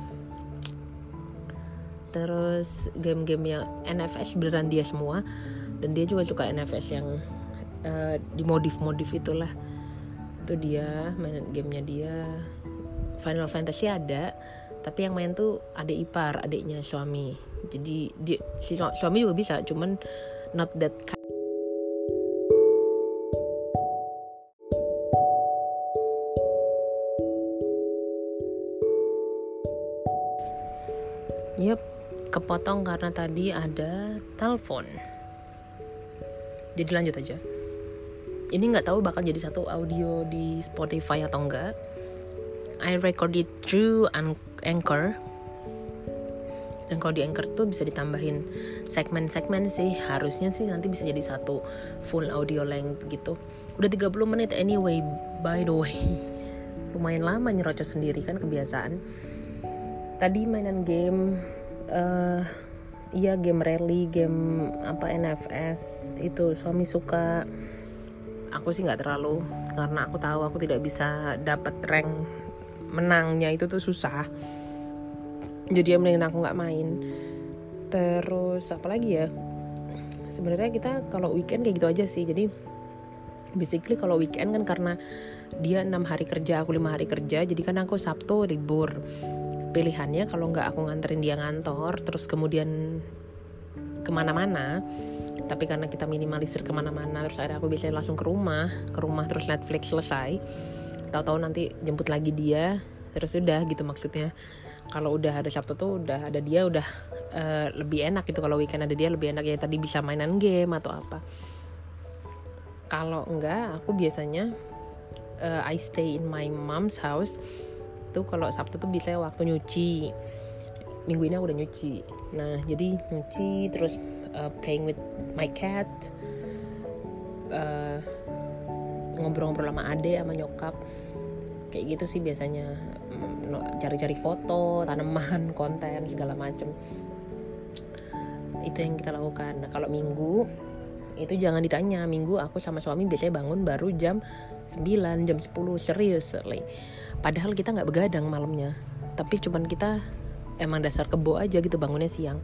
Terus game-game yang NFS beneran dia semua. Dan dia juga suka NFS yang uh, dimodif-modif itulah itu dia main gamenya dia Final Fantasy ada tapi yang main tuh adik ipar adiknya suami jadi dia si suami juga bisa cuman not that Yep, kepotong karena tadi ada telepon. Jadi lanjut aja. Ini nggak tahu bakal jadi satu audio di Spotify atau enggak. I record it through Anchor. Dan kalau di Anchor tuh bisa ditambahin segmen-segmen sih. Harusnya sih nanti bisa jadi satu full audio length gitu. Udah 30 menit anyway, by the way. Lumayan lama nyerocos sendiri kan kebiasaan. Tadi mainan game uh, iya game rally game apa NFS itu suami suka aku sih nggak terlalu karena aku tahu aku tidak bisa dapat rank menangnya itu tuh susah. Jadi ya mendingan aku nggak main. Terus apa lagi ya? Sebenarnya kita kalau weekend kayak gitu aja sih. Jadi basically kalau weekend kan karena dia enam hari kerja aku lima hari kerja. Jadi kan aku sabtu libur. Pilihannya kalau nggak aku nganterin dia ngantor terus kemudian ke mana-mana tapi karena kita minimalisir ke mana-mana terus ada aku biasanya langsung ke rumah ke rumah terus Netflix selesai. Tahu-tahu nanti jemput lagi dia terus udah gitu maksudnya. Kalau udah ada Sabtu tuh udah ada dia udah uh, lebih enak gitu. Kalau weekend ada dia lebih enak ya tadi bisa mainan game atau apa. Kalau enggak aku biasanya uh, I stay in my mom's house itu kalau Sabtu tuh bisa waktu nyuci. Minggu ini aku udah nyuci. Nah jadi nyuci terus uh, playing with my cat uh, ngobrol-ngobrol sama ade sama nyokap. Kayak gitu sih biasanya. Mm, cari-cari foto tanaman konten segala macem. Itu yang kita lakukan. Nah kalau minggu itu jangan ditanya. Minggu aku sama suami biasanya bangun baru jam 9 jam 10 serius padahal kita nggak begadang malamnya. Tapi cuman kita emang dasar kebo aja gitu bangunnya siang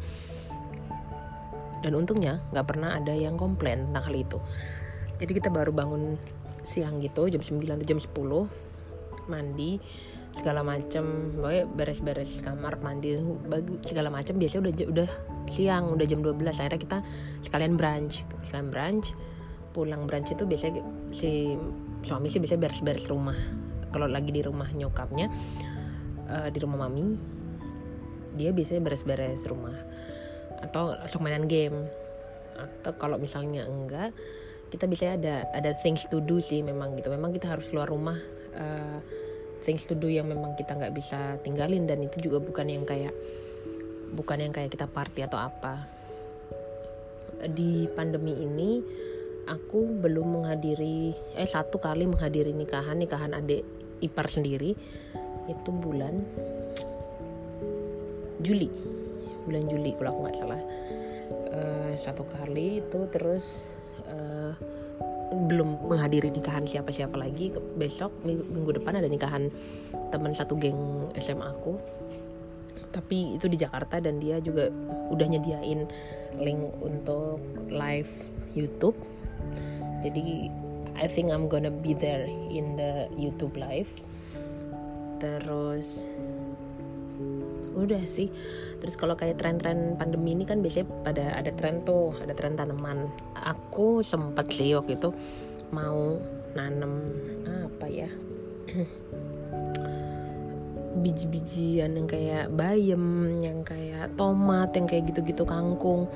dan untungnya nggak pernah ada yang komplain tentang hal itu. Jadi kita baru bangun siang gitu jam 9 atau jam 10 mandi segala macem. Beres-beres kamar mandi segala macem. Biasanya udah udah siang udah jam 12 akhirnya kita sekalian brunch. Sekalian brunch pulang brunch itu biasanya si suami sih biasanya beres-beres rumah. Kalau lagi di rumah nyokapnya uh, di rumah mami dia biasanya beres-beres rumah atau langsung mainan game. Atau kalau misalnya enggak kita bisa ada ada things to do sih memang gitu. Memang kita harus keluar rumah uh, things to do yang memang kita nggak bisa tinggalin. Dan itu juga bukan yang kayak bukan yang kayak kita party atau apa. Di pandemi ini aku belum menghadiri eh satu kali menghadiri nikahan nikahan adik ipar sendiri. Itu bulan Juli bulan Juli kalau aku nggak salah. Uh, satu kali itu terus uh, belum menghadiri nikahan siapa-siapa lagi. Besok minggu, depan ada nikahan teman satu geng SMA aku. Tapi itu di Jakarta dan dia juga udah nyediain link untuk live YouTube. Jadi I think I'm gonna be there in the YouTube live. Terus udah sih. Terus kalau kayak tren-tren pandemi ini kan biasanya pada ada tren tuh ada tren tanaman. Aku sempat sih waktu itu mau nanam apa ya biji-bijian yang kayak bayam yang kayak tomat yang kayak gitu-gitu kangkung.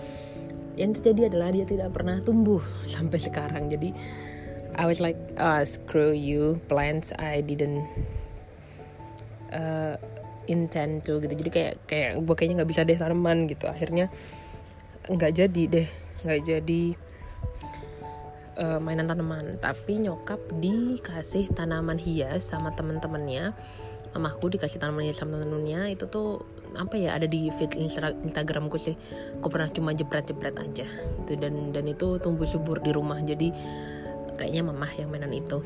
Yang terjadi adalah dia tidak pernah tumbuh sampai sekarang. Jadi I was like uh, screw you plants I didn't uh, intend to gitu. Jadi kayak kayak gue kayaknya nggak bisa deh tanaman gitu. Akhirnya nggak jadi deh. Nggak jadi uh, mainan tanaman. Tapi nyokap dikasih tanaman hias sama temen-temennya. Mamahku dikasih tanaman hias sama temen-temennya. Itu tuh apa ya ada di feed Instagramku sih. Aku pernah cuma jepret-jepret aja gitu. Dan dan itu tumbuh subur di rumah. Jadi kayaknya mamah yang mainan itu.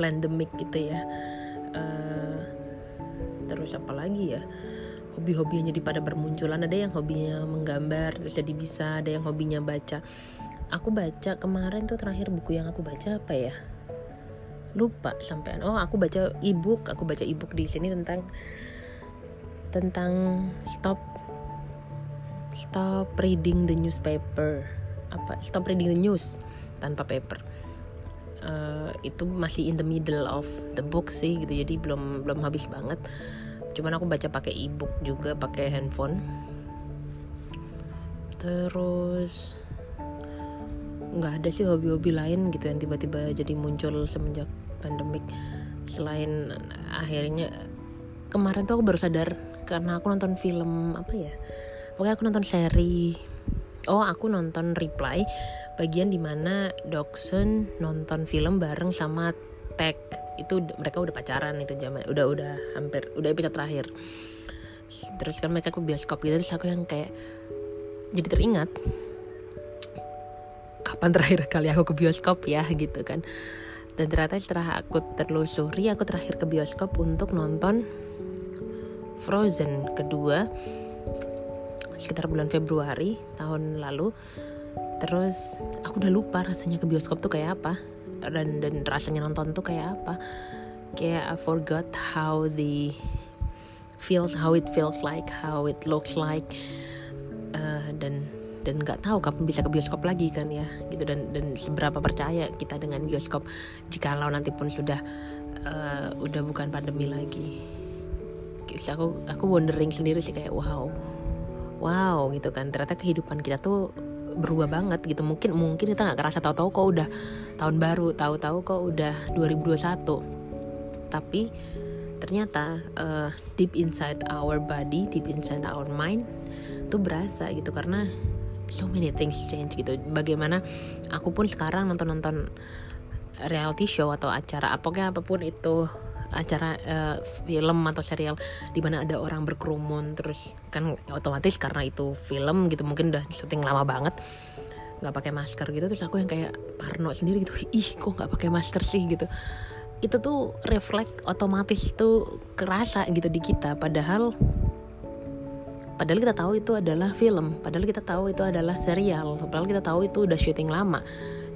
Pandemic gitu ya. Uh, terus apa lagi ya? Hobi-hobinya jadi pada bermunculan ada yang hobinya menggambar terus jadi bisa ada yang hobinya baca. Aku baca kemarin tuh terakhir buku yang aku baca apa ya? Lupa sampean. Oh aku baca ebook. Aku baca ebook di sini tentang tentang stop stop reading the newspaper. Apa? Stop reading the news tanpa paper. Uh, itu masih in the middle of the book sih gitu. Jadi belum belum habis banget cuman aku baca pakai ebook juga pakai handphone. Terus nggak ada sih hobi-hobi lain gitu yang tiba-tiba jadi muncul semenjak pandemik. Selain akhirnya kemarin tuh aku baru sadar karena aku nonton film apa ya pokoknya aku nonton seri. Oh aku nonton reply bagian di mana Doksun nonton film bareng sama Itu mereka udah pacaran itu zaman udah udah hampir udah episode terakhir. Terus kan mereka ke bioskop gitu terus aku yang kayak jadi teringat kapan terakhir kali aku ke bioskop ya gitu kan. Dan ternyata setelah aku terlusuri aku terakhir ke bioskop untuk nonton Frozen kedua sekitar bulan Februari tahun lalu. Terus aku udah lupa rasanya ke bioskop tuh kayak apa dan dan rasanya nonton tuh kayak apa? Kayak I forgot how the feels how it feels like how it looks like. Uh, dan dan nggak tahu kapan bisa ke bioskop lagi kan ya gitu. Dan dan seberapa percaya kita dengan bioskop jikalau nanti pun sudah uh, udah bukan pandemi lagi. Terus aku aku wondering sendiri sih kayak wow wow gitu kan. Ternyata kehidupan kita tuh berubah banget gitu. Mungkin mungkin kita nggak kerasa tahu-tahu kok udah tahun baru tahu-tahu kok udah 2021 tapi ternyata uh, deep inside our body deep inside our mind tuh berasa gitu karena so many things change gitu. Bagaimana aku pun sekarang nonton-nonton reality show atau acara apa pun apa pun itu acara uh, film atau serial di mana ada orang berkerumun terus kan otomatis karena itu film gitu mungkin udah syuting lama banget nggak pakai masker gitu terus aku yang kayak parno sendiri gitu. Ih kok nggak pakai masker sih gitu. Itu tuh refleks otomatis tuh kerasa gitu di kita. Padahal padahal kita tahu itu adalah film padahal kita tahu itu adalah serial padahal kita tahu itu udah syuting lama.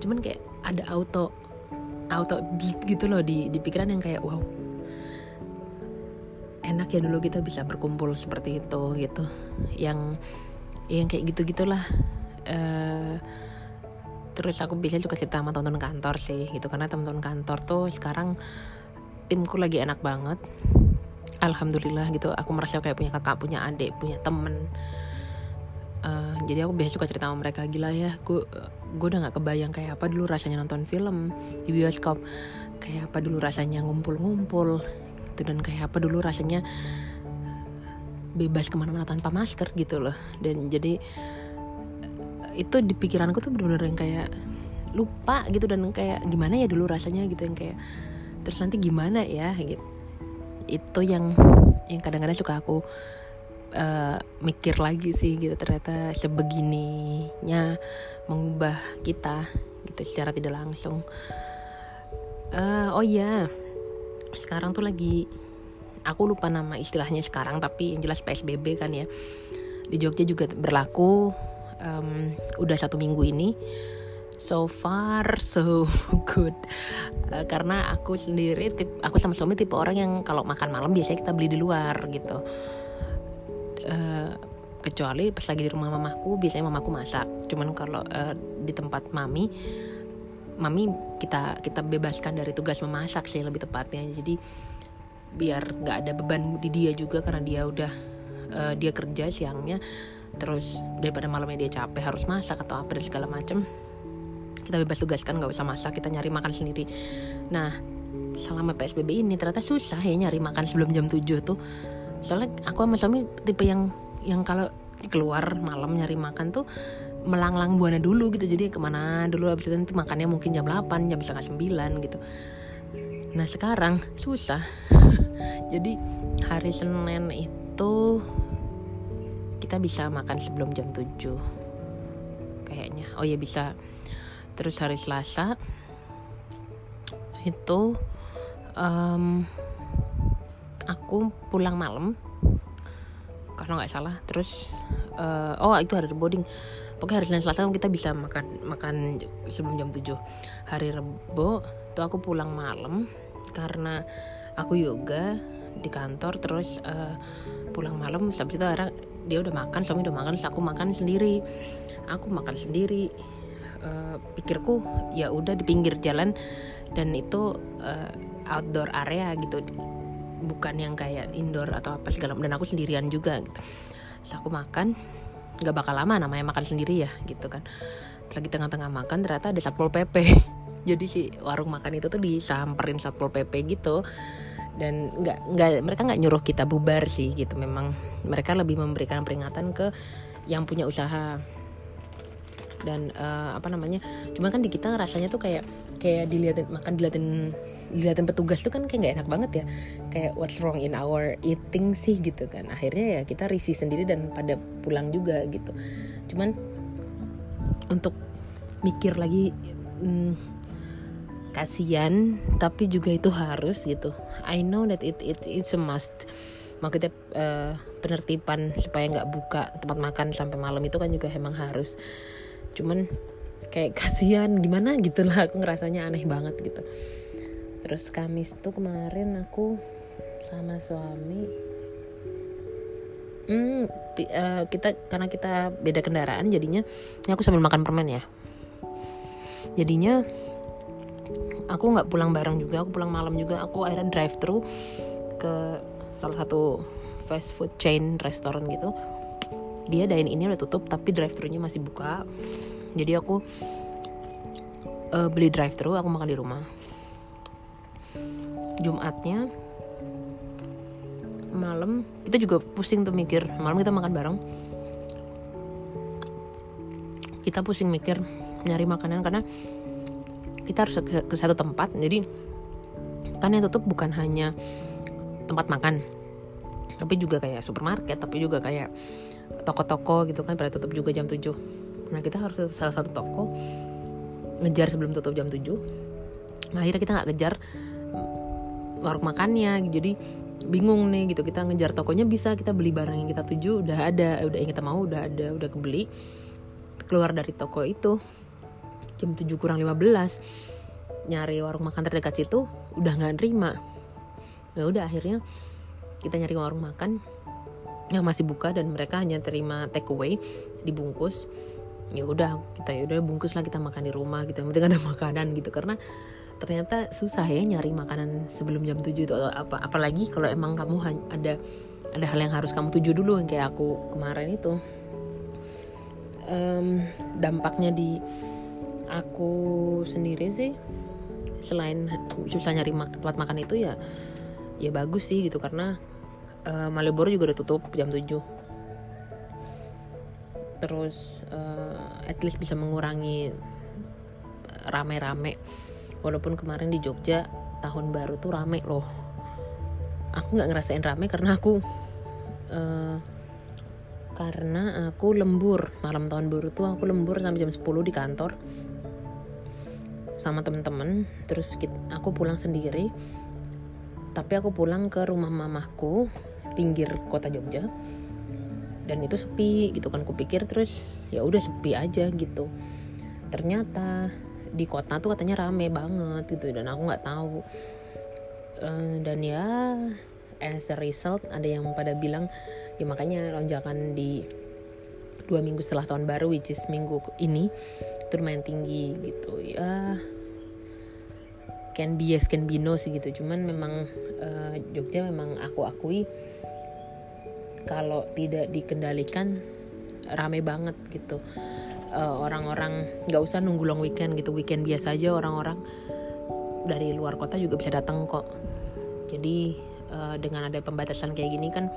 Cuman kayak ada auto auto gitu loh di di pikiran yang kayak wow enak ya dulu kita bisa berkumpul seperti itu gitu. Yang yang kayak gitu gitulah uh, terus aku bisa juga cerita sama teman-teman kantor sih gitu. Karena teman-teman kantor tuh sekarang timku lagi enak banget. Alhamdulillah gitu. Aku merasa kayak punya kakak punya adik punya temen. Uh, jadi aku biasa suka cerita sama mereka gila ya gue gue udah nggak kebayang kayak apa dulu rasanya nonton film di bioskop. Kayak apa dulu rasanya ngumpul-ngumpul gitu. Dan kayak apa dulu rasanya bebas ke mana-mana tanpa masker gitu loh. Dan jadi itu di pikiranku tuh bener-bener yang kayak lupa gitu dan kayak gimana ya dulu rasanya gitu yang kayak terus nanti gimana ya? Gitu. Itu yang yang kadang-kadang suka aku uh, mikir lagi sih gitu ternyata sebegininya mengubah kita gitu secara tidak langsung. Uh, oh iya sekarang tuh lagi aku lupa nama istilahnya sekarang tapi yang jelas PSBB kan ya. Di Jogja juga berlaku um, udah satu minggu ini. So far so good. Uh, karena aku sendiri tip aku sama suami tipe orang yang kalau makan malam biasanya kita beli di luar gitu. Uh, kecuali pas lagi di rumah mamaku biasanya mamaku masak. Cuman kalau uh, di tempat mami mami kita kita bebaskan dari tugas memasak sih lebih tepatnya. Jadi biar nggak ada beban di dia juga karena dia udah uh, dia kerja siangnya terus daripada malamnya dia capek harus masak atau apa dan segala macem kita bebas tugaskan nggak usah masak kita nyari makan sendiri. Nah selama psbb ini ternyata susah ya nyari makan sebelum jam 7 tuh. Soalnya aku sama suami tipe yang yang kalau keluar malam nyari makan tuh melanglang buana dulu gitu. Jadi ke mana dulu habis itu nanti makannya mungkin jam 8 jam setengah 9 gitu. Nah sekarang susah. Jadi hari Senin itu kita bisa makan sebelum jam 7 kayaknya. Oh ya bisa. Terus hari Selasa itu um, aku pulang malam kalau nggak salah. Terus uh, oh itu hari boarding pokoknya hari Senin Selasa kita bisa makan makan sebelum jam 7 hari Rebo tuh aku pulang malam karena aku yoga di kantor. Terus uh, pulang malam habis itu orang dia udah makan suami udah makan aku makan sendiri. Aku makan sendiri. Uh, pikirku ya udah di pinggir jalan dan itu uh, outdoor area gitu. Bukan yang kayak indoor atau apa segala dan aku sendirian juga gitu. Terus aku makan nggak bakal lama namanya makan sendiri ya gitu kan. Lagi tengah-tengah makan ternyata ada satpol pp jadi si warung makan itu tuh disamperin satpol pp gitu dan nggak nggak mereka nggak nyuruh kita bubar sih gitu. Memang mereka lebih memberikan peringatan ke yang punya usaha. Dan uh, apa namanya cuma kan di kita rasanya tuh kayak kayak dilihatin makan dilihatin dilihatin petugas tuh kan kayak nggak enak banget ya. Kayak what's wrong in our eating sih gitu kan. Akhirnya ya kita risih sendiri dan pada pulang juga gitu. Cuman untuk mikir lagi hmm, kasihan tapi juga itu harus gitu. I know that it it it's a must. Makanya uh, penertiban supaya nggak buka tempat makan sampai malam itu kan juga emang harus. Cuman kayak kasihan gimana gitu lah aku ngerasanya aneh banget gitu. Terus Kamis tuh kemarin aku sama suami hmm, uh, kita karena kita beda kendaraan jadinya ini aku sambil makan permen ya. Jadinya aku nggak pulang bareng juga aku pulang malam juga. Aku akhirnya drive thru ke salah satu fast food chain restoran gitu. Dia dine ini udah tutup tapi drive thru nya masih buka. Jadi aku uh, beli drive thru aku makan di rumah. Jumatnya malam kita juga pusing tuh mikir. Malam kita makan bareng. Kita pusing mikir nyari makanan karena kita harus ke, satu tempat. Jadi kan yang tutup bukan hanya tempat makan tapi juga kayak supermarket tapi juga kayak toko-toko gitu kan pada tutup juga jam 7 nah kita harus ke salah satu toko ngejar sebelum tutup jam 7 nah akhirnya kita nggak ngejar warung makannya. Jadi bingung nih gitu kita ngejar tokonya bisa kita beli barang yang kita tuju udah ada udah yang kita mau udah ada udah kebeli keluar dari toko itu jam 7 kurang 15 nyari warung makan terdekat situ udah nggak nerima. Ya udah akhirnya kita nyari warung makan yang masih buka dan mereka hanya terima take away dibungkus. Ya udah kita ya udah bungkus lah kita makan di rumah gitu. Penting ada makanan gitu. Karena ternyata susah ya nyari makanan sebelum jam 7 itu atau apa apalagi kalau emang kamu ada ada hal yang harus kamu tuju dulu yang kayak aku kemarin itu. Um, dampaknya di aku sendiri sih selain susah nyari mak tempat makan itu ya ya bagus sih gitu karena uh, Malioboro juga udah tutup jam 7 terus uh, at least bisa mengurangi rame-rame. Walaupun kemarin di Jogja tahun baru tuh rame loh. Aku nggak ngerasain rame karena aku uh, karena aku lembur. Malam tahun baru tuh aku lembur sampai jam 10 di kantor sama temen-temen terus kita, aku pulang sendiri. Tapi aku pulang ke rumah mamahku pinggir kota Jogja. Dan itu sepi gitu kan kupikir terus ya udah sepi aja gitu. Ternyata di kota tuh katanya rame banget gitu dan aku nggak tahu. Uh, dan ya as a result ada yang pada bilang ya makanya lonjakan di dua minggu setelah tahun baru which is minggu ini itu lumayan tinggi gitu. Ya can be yes can be no sih gitu. Cuman memang uh, Jogja memang aku akui kalau tidak dikendalikan rame banget gitu. Uh, orang-orang nggak usah nunggu long weekend gitu. Weekend biasa aja orang-orang dari luar kota juga bisa datang kok. Jadi uh, dengan ada pembatasan kayak gini kan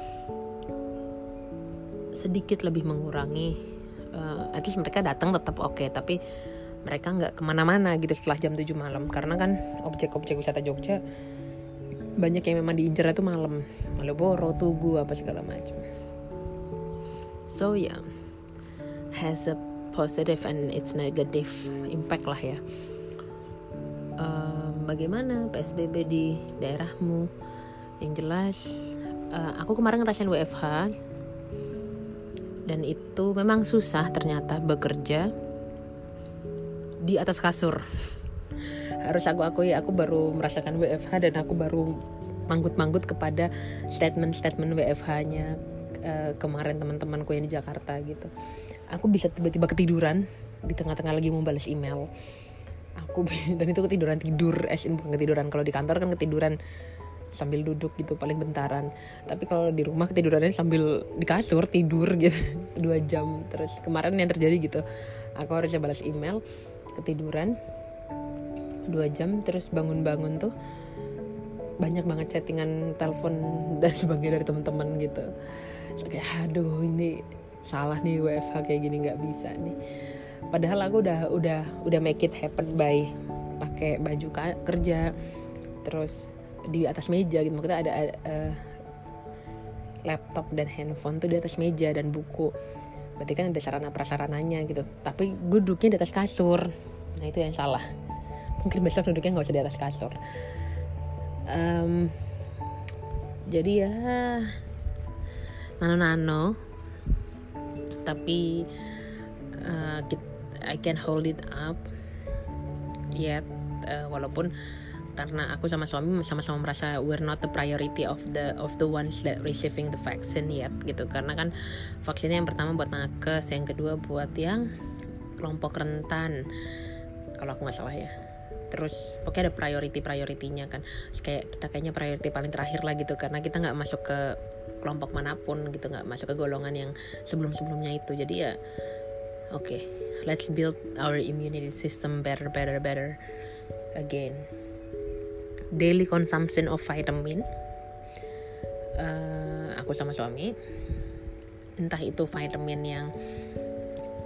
sedikit lebih mengurangi uh, at least mereka datang tetap oke. Okay, tapi mereka nggak ke mana-mana gitu setelah jam 7 malam. Karena kan objek-objek wisata Jogja banyak yang memang diincar itu malam. Malioboro, Tugu apa segala macam. So yeah has a positive and its negative impact lah ya. Uh, bagaimana PSBB di daerahmu? Yang jelas uh, aku kemarin ngerasain WFH dan itu memang susah ternyata bekerja di atas kasur. Harus aku akui aku baru merasakan WFH dan aku baru manggut-manggut kepada statement-statement WFH-nya uh, kemarin teman-temanku yang di Jakarta gitu. Aku bisa tiba-tiba ketiduran di tengah-tengah lagi mau balas email. Aku dan itu ketiduran tidur eh bukan ketiduran. Kalau di kantor kan ketiduran sambil duduk gitu paling bentaran. Tapi kalau di rumah ketidurannya sambil di kasur tidur gitu. Dua jam. Terus kemarin yang terjadi gitu aku harus balas email ketiduran. Dua jam terus bangun-bangun tuh banyak banget chattingan telepon dan sebagainya dari teman-teman gitu. Kayak aduh ini salah nih WFH kayak gini nggak bisa nih. Padahal aku udah udah udah make it happen by pakai baju kerja terus di atas meja gitu. Maksudnya ada uh, laptop dan handphone tuh di atas meja dan buku berarti kan ada sarana prasarananya gitu. Tapi gue duduknya di atas kasur. Nah itu yang salah. Mungkin besok duduknya nggak usah di atas kasur. Um, jadi ya nano-nano. Tapi uh, I can hold it up yet uh, walaupun karena aku sama suami sama-sama merasa we're not the priority of the of the ones that receiving the vaccine yet gitu. Karena kan vaksinnya yang pertama buat nakes yang kedua buat yang kelompok rentan. Kalau aku nggak salah ya. Terus pokoknya ada priority prioritinya kan. Terus kayak kita kayaknya priority paling terakhir lah gitu karena kita nggak masuk ke kelompok mana pun gitu nggak masuk ke golongan yang sebelum sebelumnya itu. Jadi ya oke. Okay, let's build our immunity system better better better again daily consumption of vitamin. Uh, aku sama suami. Entah itu vitamin yang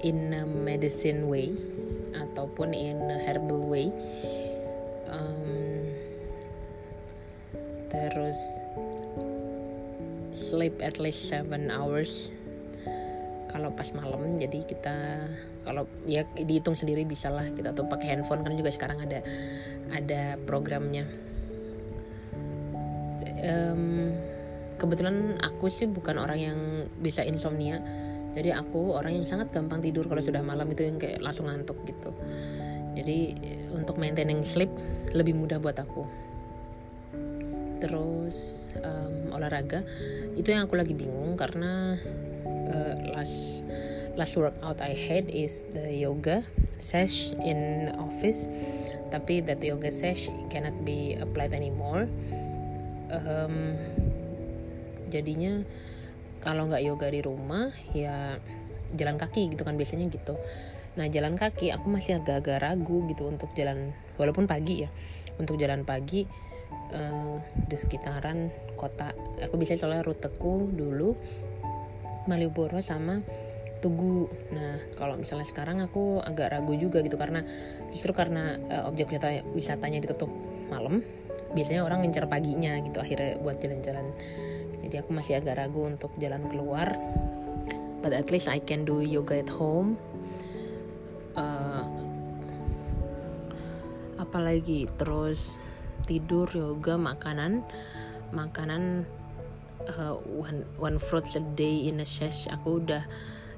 in a medicine way ataupun in a herbal way. Um, terus sleep at least 7 hours. Kalau pas malam jadi kita kalau ya dihitung sendiri bisa lah kita tuh pakai handphone kan juga sekarang ada ada programnya um, kebetulan aku sih bukan orang yang bisa insomnia. Jadi aku orang yang sangat gampang tidur kalau sudah malam itu yang kayak langsung ngantuk gitu. Jadi untuk maintaining sleep lebih mudah buat aku. Terus um, olahraga itu yang aku lagi bingung karena uh, last last workout I had is the yoga sesh in office. Tapi that yoga sesh cannot be applied anymore um, jadinya kalau nggak yoga di rumah ya jalan kaki gitu kan biasanya gitu. Nah jalan kaki aku masih agak-agak ragu gitu untuk jalan walaupun pagi ya untuk jalan pagi uh, di sekitaran kota. Aku bisa soalnya ruteku dulu Malioboro sama Tugu. Nah, kalau misalnya sekarang aku agak ragu juga gitu karena justru karena uh, objek wisata wisatanya ditutup malam, biasanya orang ngincer paginya gitu akhirnya buat jalan-jalan. Jadi aku masih agak ragu untuk jalan keluar. But at least I can do yoga at home. Uh, apalagi terus tidur yoga makanan. Makanan uh, one one fruit a day in a sesh aku udah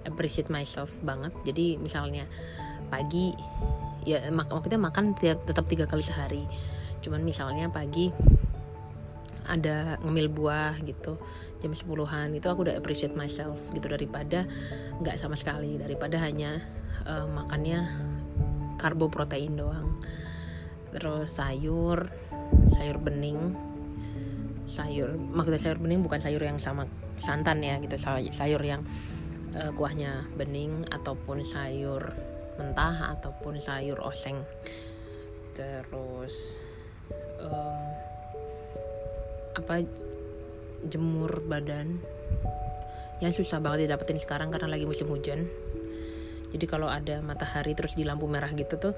appreciate myself banget. Jadi misalnya pagi ya mak maksudnya makan tetap tiga kali sehari cuman misalnya pagi ada ngemil buah gitu jam 10-an itu aku udah appreciate myself gitu. Daripada nggak sama sekali. Daripada hanya uh, makannya karbo protein doang. Terus sayur sayur bening sayur maksudnya sayur bening bukan sayur yang sama santan ya gitu. Sayur yang uh, kuahnya bening ataupun sayur mentah ataupun sayur oseng. Terus uh, apa jemur badan yang susah banget didapetin sekarang karena lagi musim hujan. Jadi kalau ada matahari terus di lampu merah gitu tuh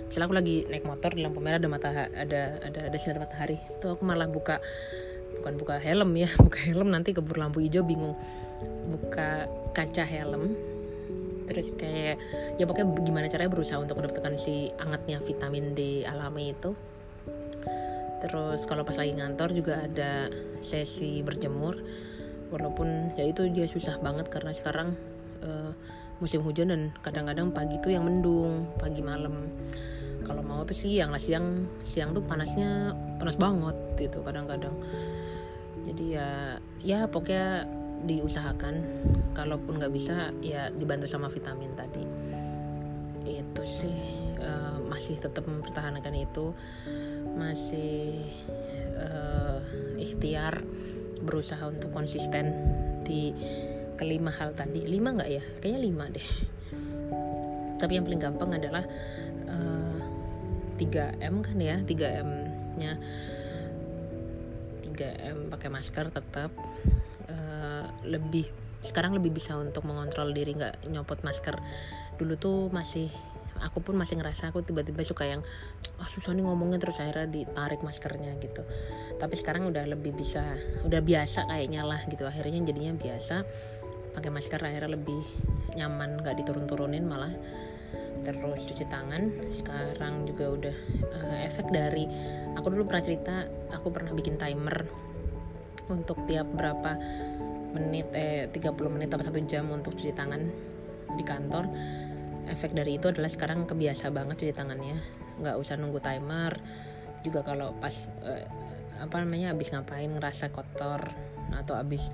misalnya aku lagi naik motor di lampu merah ada mata ada ada ada sinar matahari. Itu aku malah buka bukan buka helm ya buka helm nanti kebur lampu hijau bingung. Buka kaca helm terus kayak ya pokoknya gimana caranya berusaha untuk mendapatkan si angetnya vitamin D alami itu terus kalau pas lagi ngantor juga ada sesi berjemur. Walaupun ya itu dia susah banget karena sekarang uh, musim hujan dan kadang-kadang pagi tuh yang mendung pagi malam. Kalau mau tuh siang lah siang siang tuh panasnya panas banget gitu kadang-kadang. Jadi ya ya pokoknya diusahakan. Kalaupun nggak bisa ya dibantu sama vitamin tadi. Itu sih uh, masih tetap mempertahankan itu masih uh, ikhtiar berusaha untuk konsisten di kelima hal tadi. Lima nggak ya? Kayaknya lima deh. Tapi yang paling gampang adalah uh, eh, 3M kan ya? 3M nya 3M pakai masker tetap. Uh, lebih sekarang lebih bisa untuk mengontrol diri nggak nyopot masker. Dulu tuh masih aku pun masih ngerasa aku tiba-tiba suka yang ah oh, susah nih ngomongnya terus akhirnya ditarik maskernya gitu. Tapi sekarang udah lebih bisa udah biasa kayaknya lah gitu. Akhirnya jadinya biasa pakai masker akhirnya lebih nyaman nggak diturun-turunin malah. Terus cuci tangan sekarang juga udah uh, efek dari aku dulu pernah cerita aku pernah bikin timer untuk tiap berapa menit eh 30 menit atau satu jam untuk cuci tangan di kantor efek dari itu adalah sekarang kebiasa banget cuci tangannya. Nggak usah nunggu timer. Juga kalau pas uh, apa namanya habis ngapain ngerasa kotor atau habis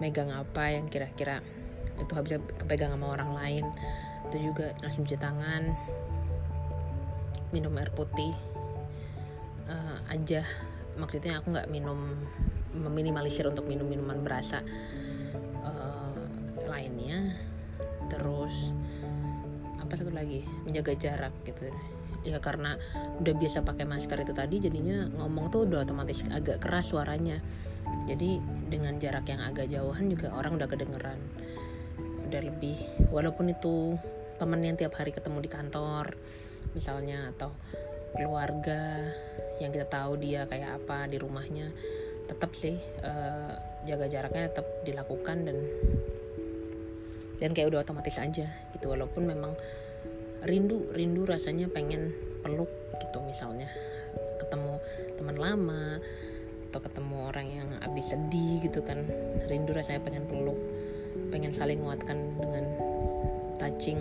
megang apa yang kira-kira itu habis kepegang sama orang lain itu juga langsung cuci tangan minum air putih uh, aja. Maksudnya aku nggak minum meminimalisir untuk minum minuman berasa uh, lainnya. Terus apa satu lagi? Menjaga jarak gitu. Ya karena udah biasa pakai masker itu tadi jadinya ngomong tuh udah otomatis agak keras suaranya. Jadi dengan jarak yang agak jauhan juga orang udah kedengeran. Udah lebih walaupun itu temen yang tiap hari ketemu di kantor misalnya atau keluarga yang kita tahu dia kayak apa di rumahnya tetap sih uh, jaga jaraknya tetap dilakukan dan dan kayak udah otomatis aja gitu. Walaupun memang rindu rindu rasanya pengen peluk gitu misalnya. Ketemu teman lama atau ketemu orang yang habis sedih gitu kan. Rindu rasanya pengen peluk pengen saling menguatkan dengan touching.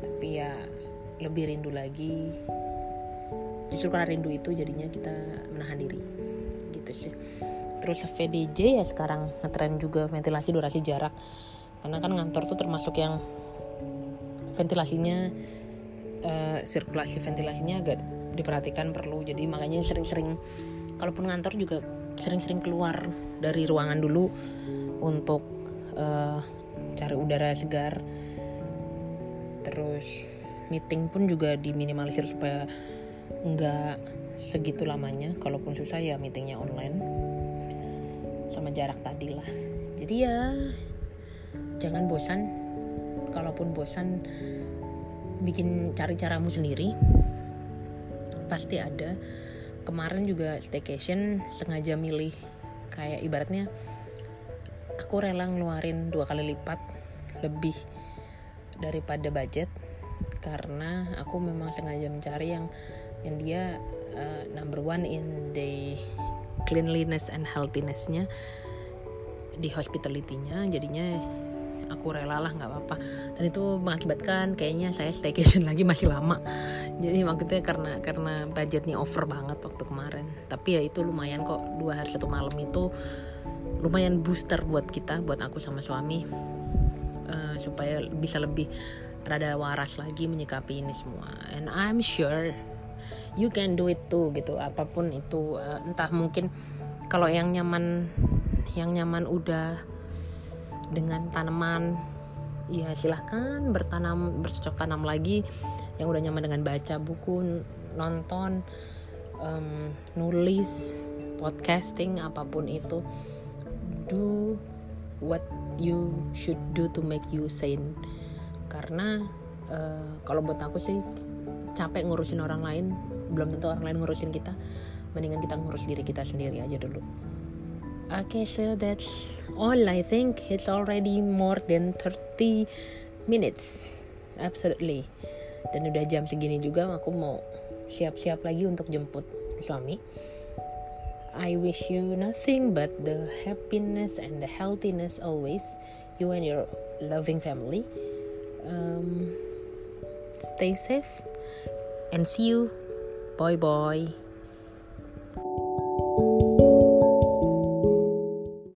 Tapi ya lebih rindu lagi. Justru karena rindu itu jadinya kita menahan diri. Gitu sih. Terus VDJ ya sekarang ngetren juga ventilasi durasi jarak. Karena kan ngantor tuh termasuk yang ventilasinya uh, sirkulasi ventilasinya agak diperhatikan perlu. Jadi makanya sering-sering kalaupun ngantor juga sering-sering keluar dari ruangan dulu untuk uh, cari udara segar. Terus meeting pun juga diminimalisir supaya nggak segitu lamanya. Kalaupun susah ya meetingnya online. Sama jarak tadi lah. Jadi ya jangan bosan kalaupun bosan bikin cari caramu sendiri pasti ada. Kemarin juga staycation sengaja milih kayak ibaratnya aku rela ngeluarin dua kali lipat lebih daripada budget karena aku memang sengaja mencari yang yang dia uh, number one in the cleanliness and healthinessnya di hospitality-nya. Jadinya aku rela lah nggak apa-apa. Dan itu mengakibatkan kayaknya saya staycation lagi masih lama. Jadi maksudnya karena karena budgetnya over banget waktu kemarin. Tapi ya itu lumayan kok dua hari satu malam itu lumayan booster buat kita buat aku sama suami. Uh, supaya bisa lebih rada waras lagi menyikapi ini semua. And I'm sure you can do it too gitu. Apa pun itu uh, entah mungkin kalau yang nyaman yang nyaman udah dengan tanaman ya silahkan bertanam bercocok tanam lagi yang udah nyaman dengan baca buku nonton um, nulis podcasting apa pun itu. Do what you should do to make you sane. Karena uh, kalau buat aku sih capek ngurusin orang lain belum tentu orang lain ngurusin kita. Mendingan kita ngurus diri kita sendiri aja dulu Okay, so that's all. I think it's already more than 30 minutes. Absolutely. Dan udah jam segini juga aku mau siap-siap lagi untuk jemput suami. I wish you nothing but the happiness and the healthiness always, you and your loving family. Um, stay safe and see you. Bye bye.